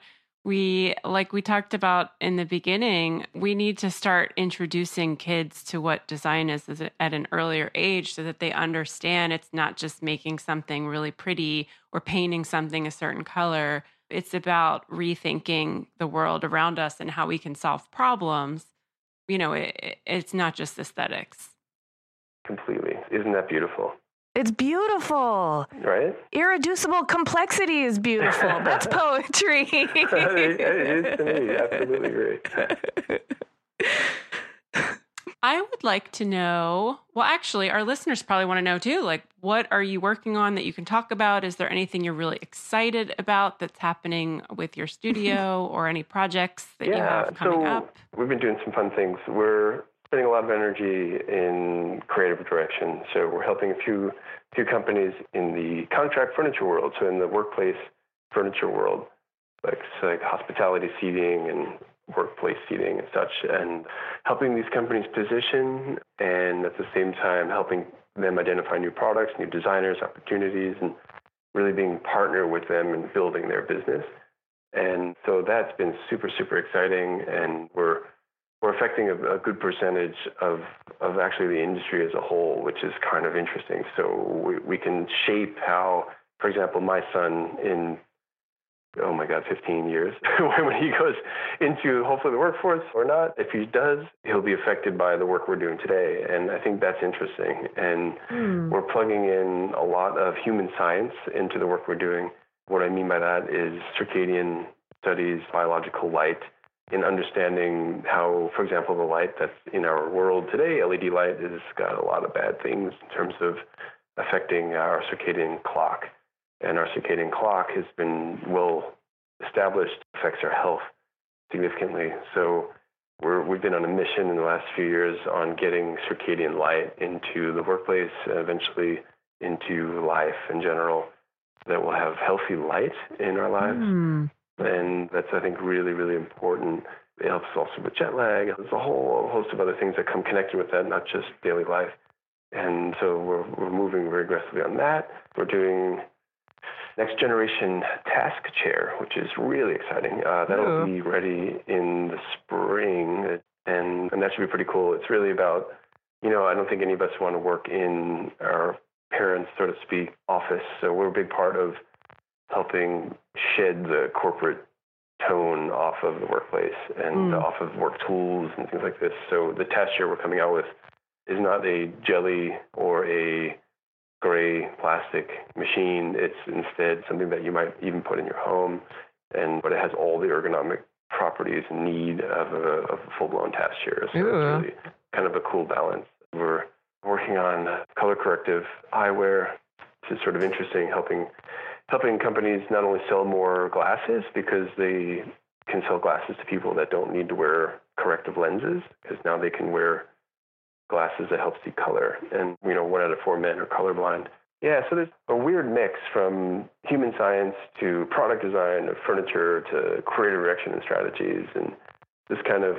we like we talked about in the beginning we need to start introducing kids to what design is at an earlier age so that they understand it's not just making something really pretty or painting something a certain color. It's about rethinking the world around us and how we can solve problems. You know it, it's not just aesthetics. Completely. Isn't that beautiful it's beautiful. Right? Irreducible complexity is beautiful. That's <laughs> poetry. <laughs> it is to me. Absolutely great. <laughs> I would like to know. Well, actually, our listeners probably want to know too. Like, what are you working on that you can talk about? Is there anything you're really excited about that's happening with your studio or any projects that yeah, you have coming so up? We've been doing some fun things. We're spending a lot of energy in creative direction. So we're helping a few few companies in the contract furniture world, so in the workplace furniture world, like like hospitality seating and workplace seating and such, and helping these companies position, and at the same time helping them identify new products, new designers, opportunities, and really being partner with them in building their business. And so that's been super super exciting, and we're affecting a, a, good percentage of, of actually the industry as a whole, which is kind of interesting. So we, we can shape how, for example, my son in, oh my God, 15 years, <laughs> when he goes into hopefully the workforce or not, if he does, he'll be affected by the work we're doing today. And I think that's interesting. And mm. we're plugging in a lot of human science into the work we're doing. What I mean by that is circadian studies, biological light, in understanding how, for example, the light that's in our world today, LED light, has got a lot of bad things in terms of affecting our circadian clock. And our circadian clock has been well established, affects our health significantly. So we're, we've been on a mission in the last few years on getting circadian light into the workplace, eventually into life in general, that will have healthy light in our lives. Mm and that's I think really really important. It helps also with jet lag. There's a whole host of other things that come connected with that, not just daily life. And so we're we're moving very aggressively on that. We're doing next generation task chair, which is really exciting. Uh, that'll be ready in the spring, and and that should be pretty cool. It's really about you know I don't think any of us want to work in our parents, so to speak, office. So we're a big part of helping shed the corporate tone off of the workplace and mm. off of work tools and things like this. So the task chair we're coming out with is not a jelly or a gray plastic machine. It's instead something that you might even put in your home, and but it has all the ergonomic properties and need of a, of a full-blown task chair. So it's really kind of a cool balance. We're working on color corrective eyewear, which is sort of interesting, helping helping companies not only sell more glasses because they can sell glasses to people that don't need to wear corrective lenses because now they can wear glasses that help see color. And, you know, one out of four men are colorblind. Yeah, so there's a weird mix from human science to product design, to furniture, to creative direction and strategies, and this kind of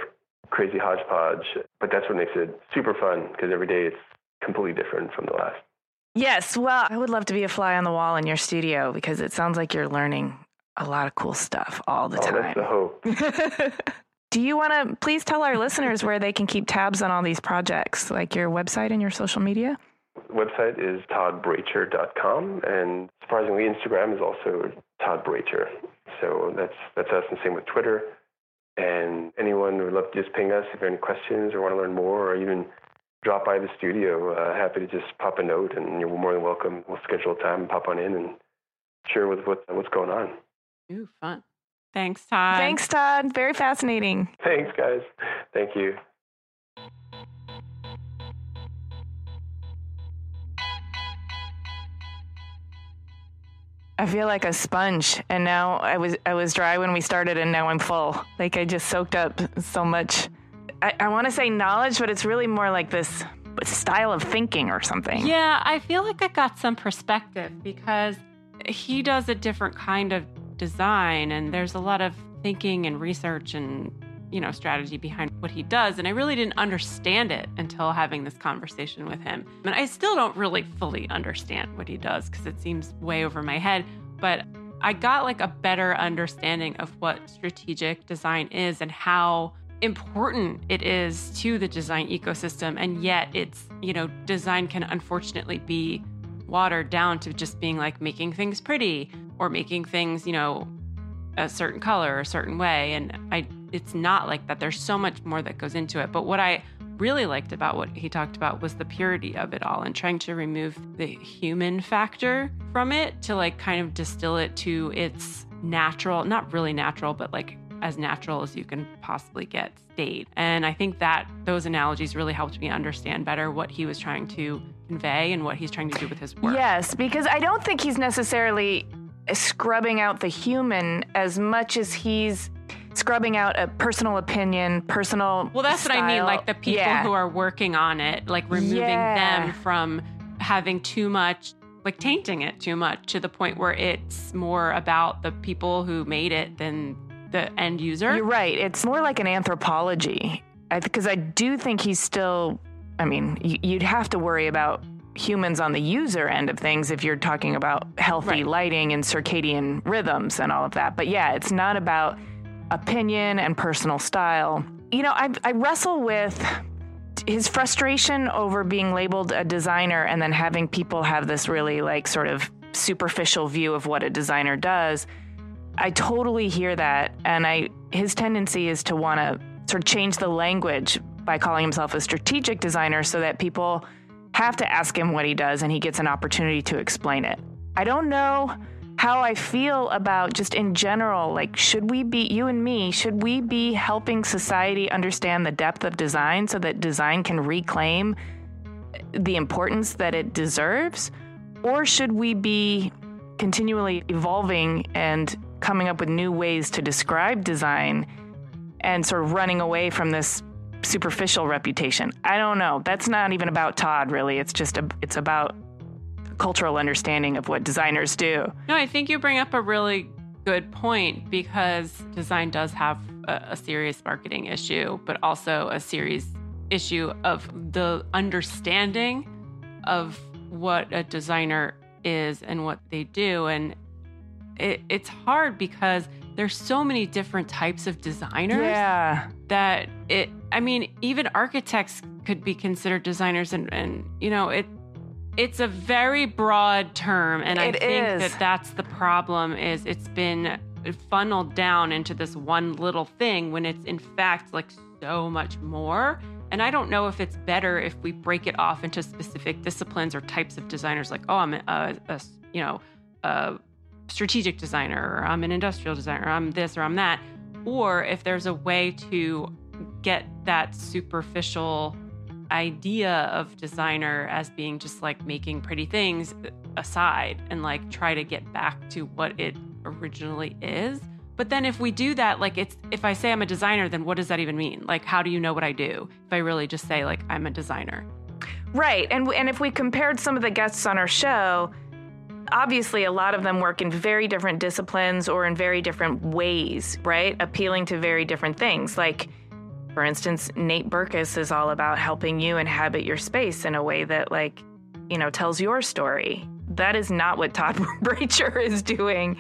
crazy hodgepodge. But that's what makes it super fun because every day it's completely different from the last. Yes. Well, I would love to be a fly on the wall in your studio because it sounds like you're learning a lot of cool stuff all the oh, time. That's the hope. <laughs> Do you want to please tell our listeners where they can keep tabs on all these projects, like your website and your social media? website is toddbracher.com, and surprisingly, Instagram is also Todd Bracher. So that's that's us, and same with Twitter. And anyone would love to just ping us if you have any questions or want to learn more, or even drop by the studio. Uh, happy to just pop a note, and you're more than welcome. We'll schedule a time and pop on in and share with what, what's going on. Ooh, fun. Thanks, Todd. Thanks, Todd. Very fascinating. Thanks, guys. Thank you. I feel like a sponge, and now I was I was dry when we started, and now I'm full. Like I just soaked up so much I, I want to say knowledge, but it's really more like this style of thinking or something. Yeah, I feel like I got some perspective because he does a different kind of design and there's a lot of thinking and research and you know strategy behind what he does and I really didn't understand it until having this conversation with him. And I still don't really fully understand what he does because it seems way over my head, but I got like a better understanding of what strategic design is and how important it is to the design ecosystem. And yet, it's, you know, design can unfortunately be watered down to just being like making things pretty or making things, you know, a certain color, or a certain way. And I, it's not like that. There's so much more that goes into it. But what I really liked about what he talked about was the purity of it all and trying to remove the human factor from it to like kind of distill it to its natural, not really natural, but like as mm. natural as you can possibly get state. And I think that those analogies really helped me understand better what he was trying to convey and what he's trying to do with his work. Yes, because I don't think he's necessarily scrubbing out the human as much as he's scrubbing out a personal opinion, personal. Well, that's style. what I mean. Like the people Yeah. who are working on it, like removing Yeah. them from having too much, like tainting it too much to the point where it's more about the people who made it than the end user. You're right. It's more like an anthropology. Because I, do think he's still, I mean, you'd have to worry about humans on the user end of things if you're talking about healthy Right. lighting and circadian rhythms and all of that. But yeah, it's not about opinion and personal style. You know, I, I wrestle with his frustration over being labeled a designer and then having people have this really like sort of superficial view of what a designer does. I totally hear that, and I his tendency is to want to sort of change the language by calling himself a strategic designer, so that people have to ask him what he does, and he gets an opportunity to explain it. I don't know how I feel about just in general, like should we be you and me? Should we be helping society understand the depth of design so that design can reclaim the importance that it deserves, or should we be continually evolving and coming up with new ways to describe design and sort of running away from this superficial reputation. I don't know. That's not even about Todd really. It's just a, it's about cultural understanding of what designers do. No, I think you bring up a really good point because design does have a, a serious marketing issue, but also a serious issue of the understanding of what a designer is and what they do. And it, it's hard because there's so many different types of designers Yeah. that it i mean even architects could be considered designers and and you know it it's a very broad term and i think is. that that's the problem is it's been funneled down into this one little thing when it's in fact like so much more and i don't know if it's better if we break it off into specific disciplines or types of designers like oh i'm a, a, a you know a strategic designer or i'm an industrial designer or i'm this or i'm that or if there's a way to get that superficial idea of designer as being just like making pretty things aside and like try to get back to what it originally is. But then if we do that, like it's if I say I'm a designer, then what does that even mean? Like how do you know what I do? If I really just say like I'm a designer. Right. And and if we compared some of the guests on our show, obviously a lot of them work in very different disciplines or in very different ways, right? Appealing to very different things. Like for instance, Nate Berkus is all about helping you inhabit your space in a way that like, you know, tells your story. That is not what Todd <laughs> Bracher is doing.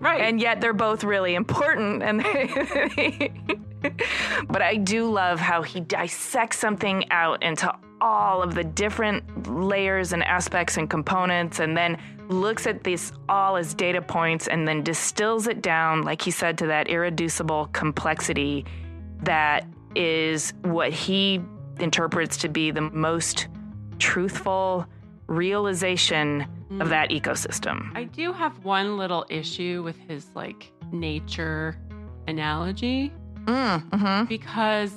Right. And yet they're both really important and they <laughs> but I do love how he dissects something out into all of the different layers and aspects and components and then looks at this all as data points and then distills it down like he said to that irreducible complexity that is what he interprets to be the most truthful realization of that ecosystem. I do have one little issue with his like nature analogy Mm, mhm. because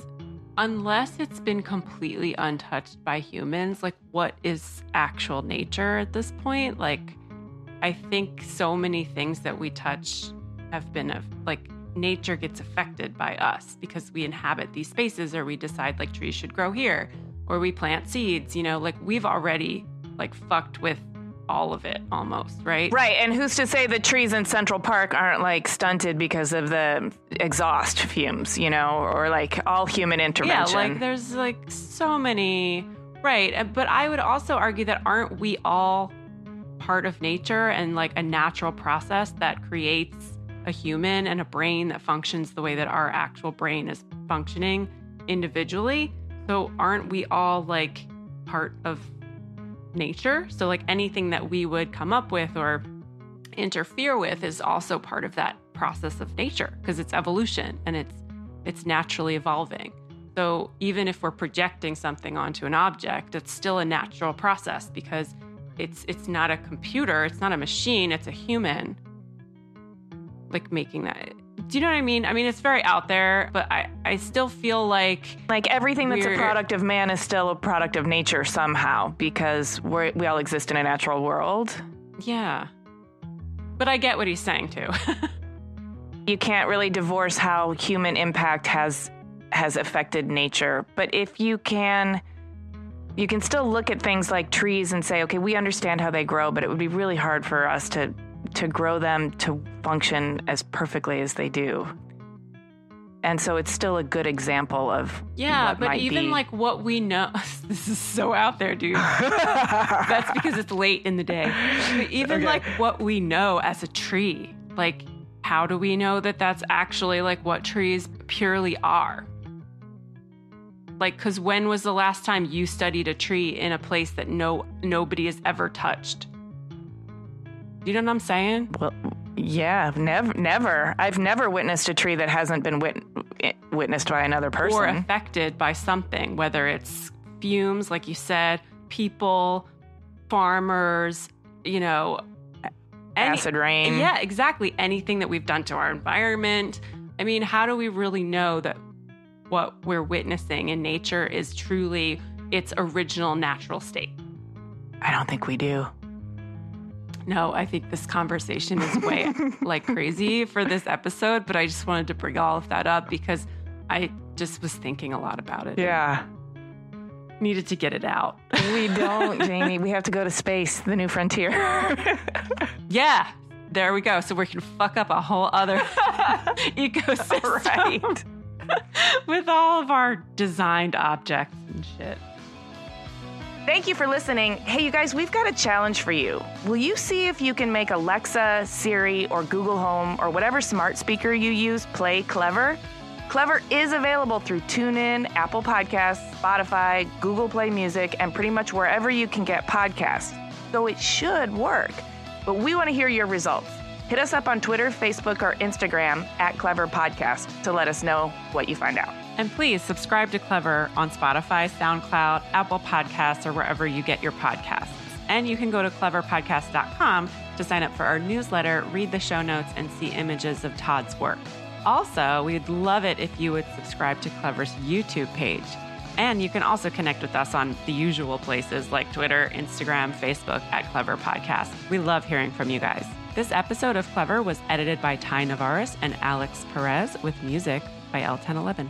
unless it's been completely untouched by humans, like what is actual nature at this point? Like, I think so many things that we touch have been of like nature gets affected by us because we inhabit these spaces or we decide like trees should grow here or we plant seeds, you know, like we've already like fucked with all of it almost, right? Right, and who's to say the trees in Central Park aren't like stunted because of the exhaust fumes, you know, or like all human intervention? Yeah, like there's like so many, right? But I would also argue that aren't we all part of nature and like a natural process that creates a human and a brain that functions the way that our actual brain is functioning individually. So, aren't we all like part of nature? So, like anything that we would come up with or interfere with is also part of that process of nature because it's evolution and it's it's naturally evolving. So even if we're projecting something onto an object, it's still a natural process because it's it's not a computer, it's not a machine, it's a human like making that do you know what I mean? I mean, it's very out there, but I, I still feel like like everything that's a product of man is still a product of nature somehow because we we all exist in a natural world. Yeah, but I get what he's saying too. <laughs> you can't really divorce how human impact has has affected nature, but if you can you can still look at things like trees and say, okay, we understand how they grow, but it would be really hard for us to to grow them to function as perfectly as they do. And so it's still a good example of yeah, but even be. like what we know, <laughs> this is so out there, dude. <laughs> That's because it's late in the day. But even okay. like what we know as a tree, like how do we know that that's actually like what trees purely are? Like, because when was the last time you studied a tree in a place that no nobody has ever touched? You know what I'm saying? Well, yeah, never, never. I've never witnessed a tree that hasn't been wit- witnessed by another person or affected by something, whether it's fumes, like you said, people, farmers, you know, any, acid rain. Yeah, exactly. Anything that we've done to our environment. I mean, how do we really know that what we're witnessing in nature is truly its original natural state? I don't think we do. No, I think this conversation is way <laughs> like crazy for this episode, but I just wanted to bring all of that up because I just was thinking a lot about it. Yeah. Needed to get it out. We don't, <laughs> Jaime. We have to go to space, the new frontier. <laughs> yeah. There we go. So we can fuck up a whole other ecosystem. Right. with all of our designed objects and shit. Thank you for listening. Hey, you guys, we've got a challenge for you. Will you see if you can make Alexa, Siri, or Google Home, or whatever smart speaker you use play Clever? Clever is available through TuneIn, Apple Podcasts, Spotify, Google Play Music, and pretty much wherever you can get podcasts. So it should work. But we want to hear your results. Hit us up on Twitter, Facebook, or Instagram at Clever Podcast to let us know what you find out. And please subscribe to Clever on Spotify, SoundCloud, Apple Podcasts, or wherever you get your podcasts. And you can go to cleverpodcast.com to sign up for our newsletter, read the show notes, and see images of Todd's work. Also, we'd love it if you would subscribe to Clever's YouTube page. And you can also connect with us on the usual places like Twitter, Instagram, Facebook at Clever Podcast. We love hearing from you guys. This episode of Clever was edited by Ty Navarez and Alex Perez with music by El Ten Eleven.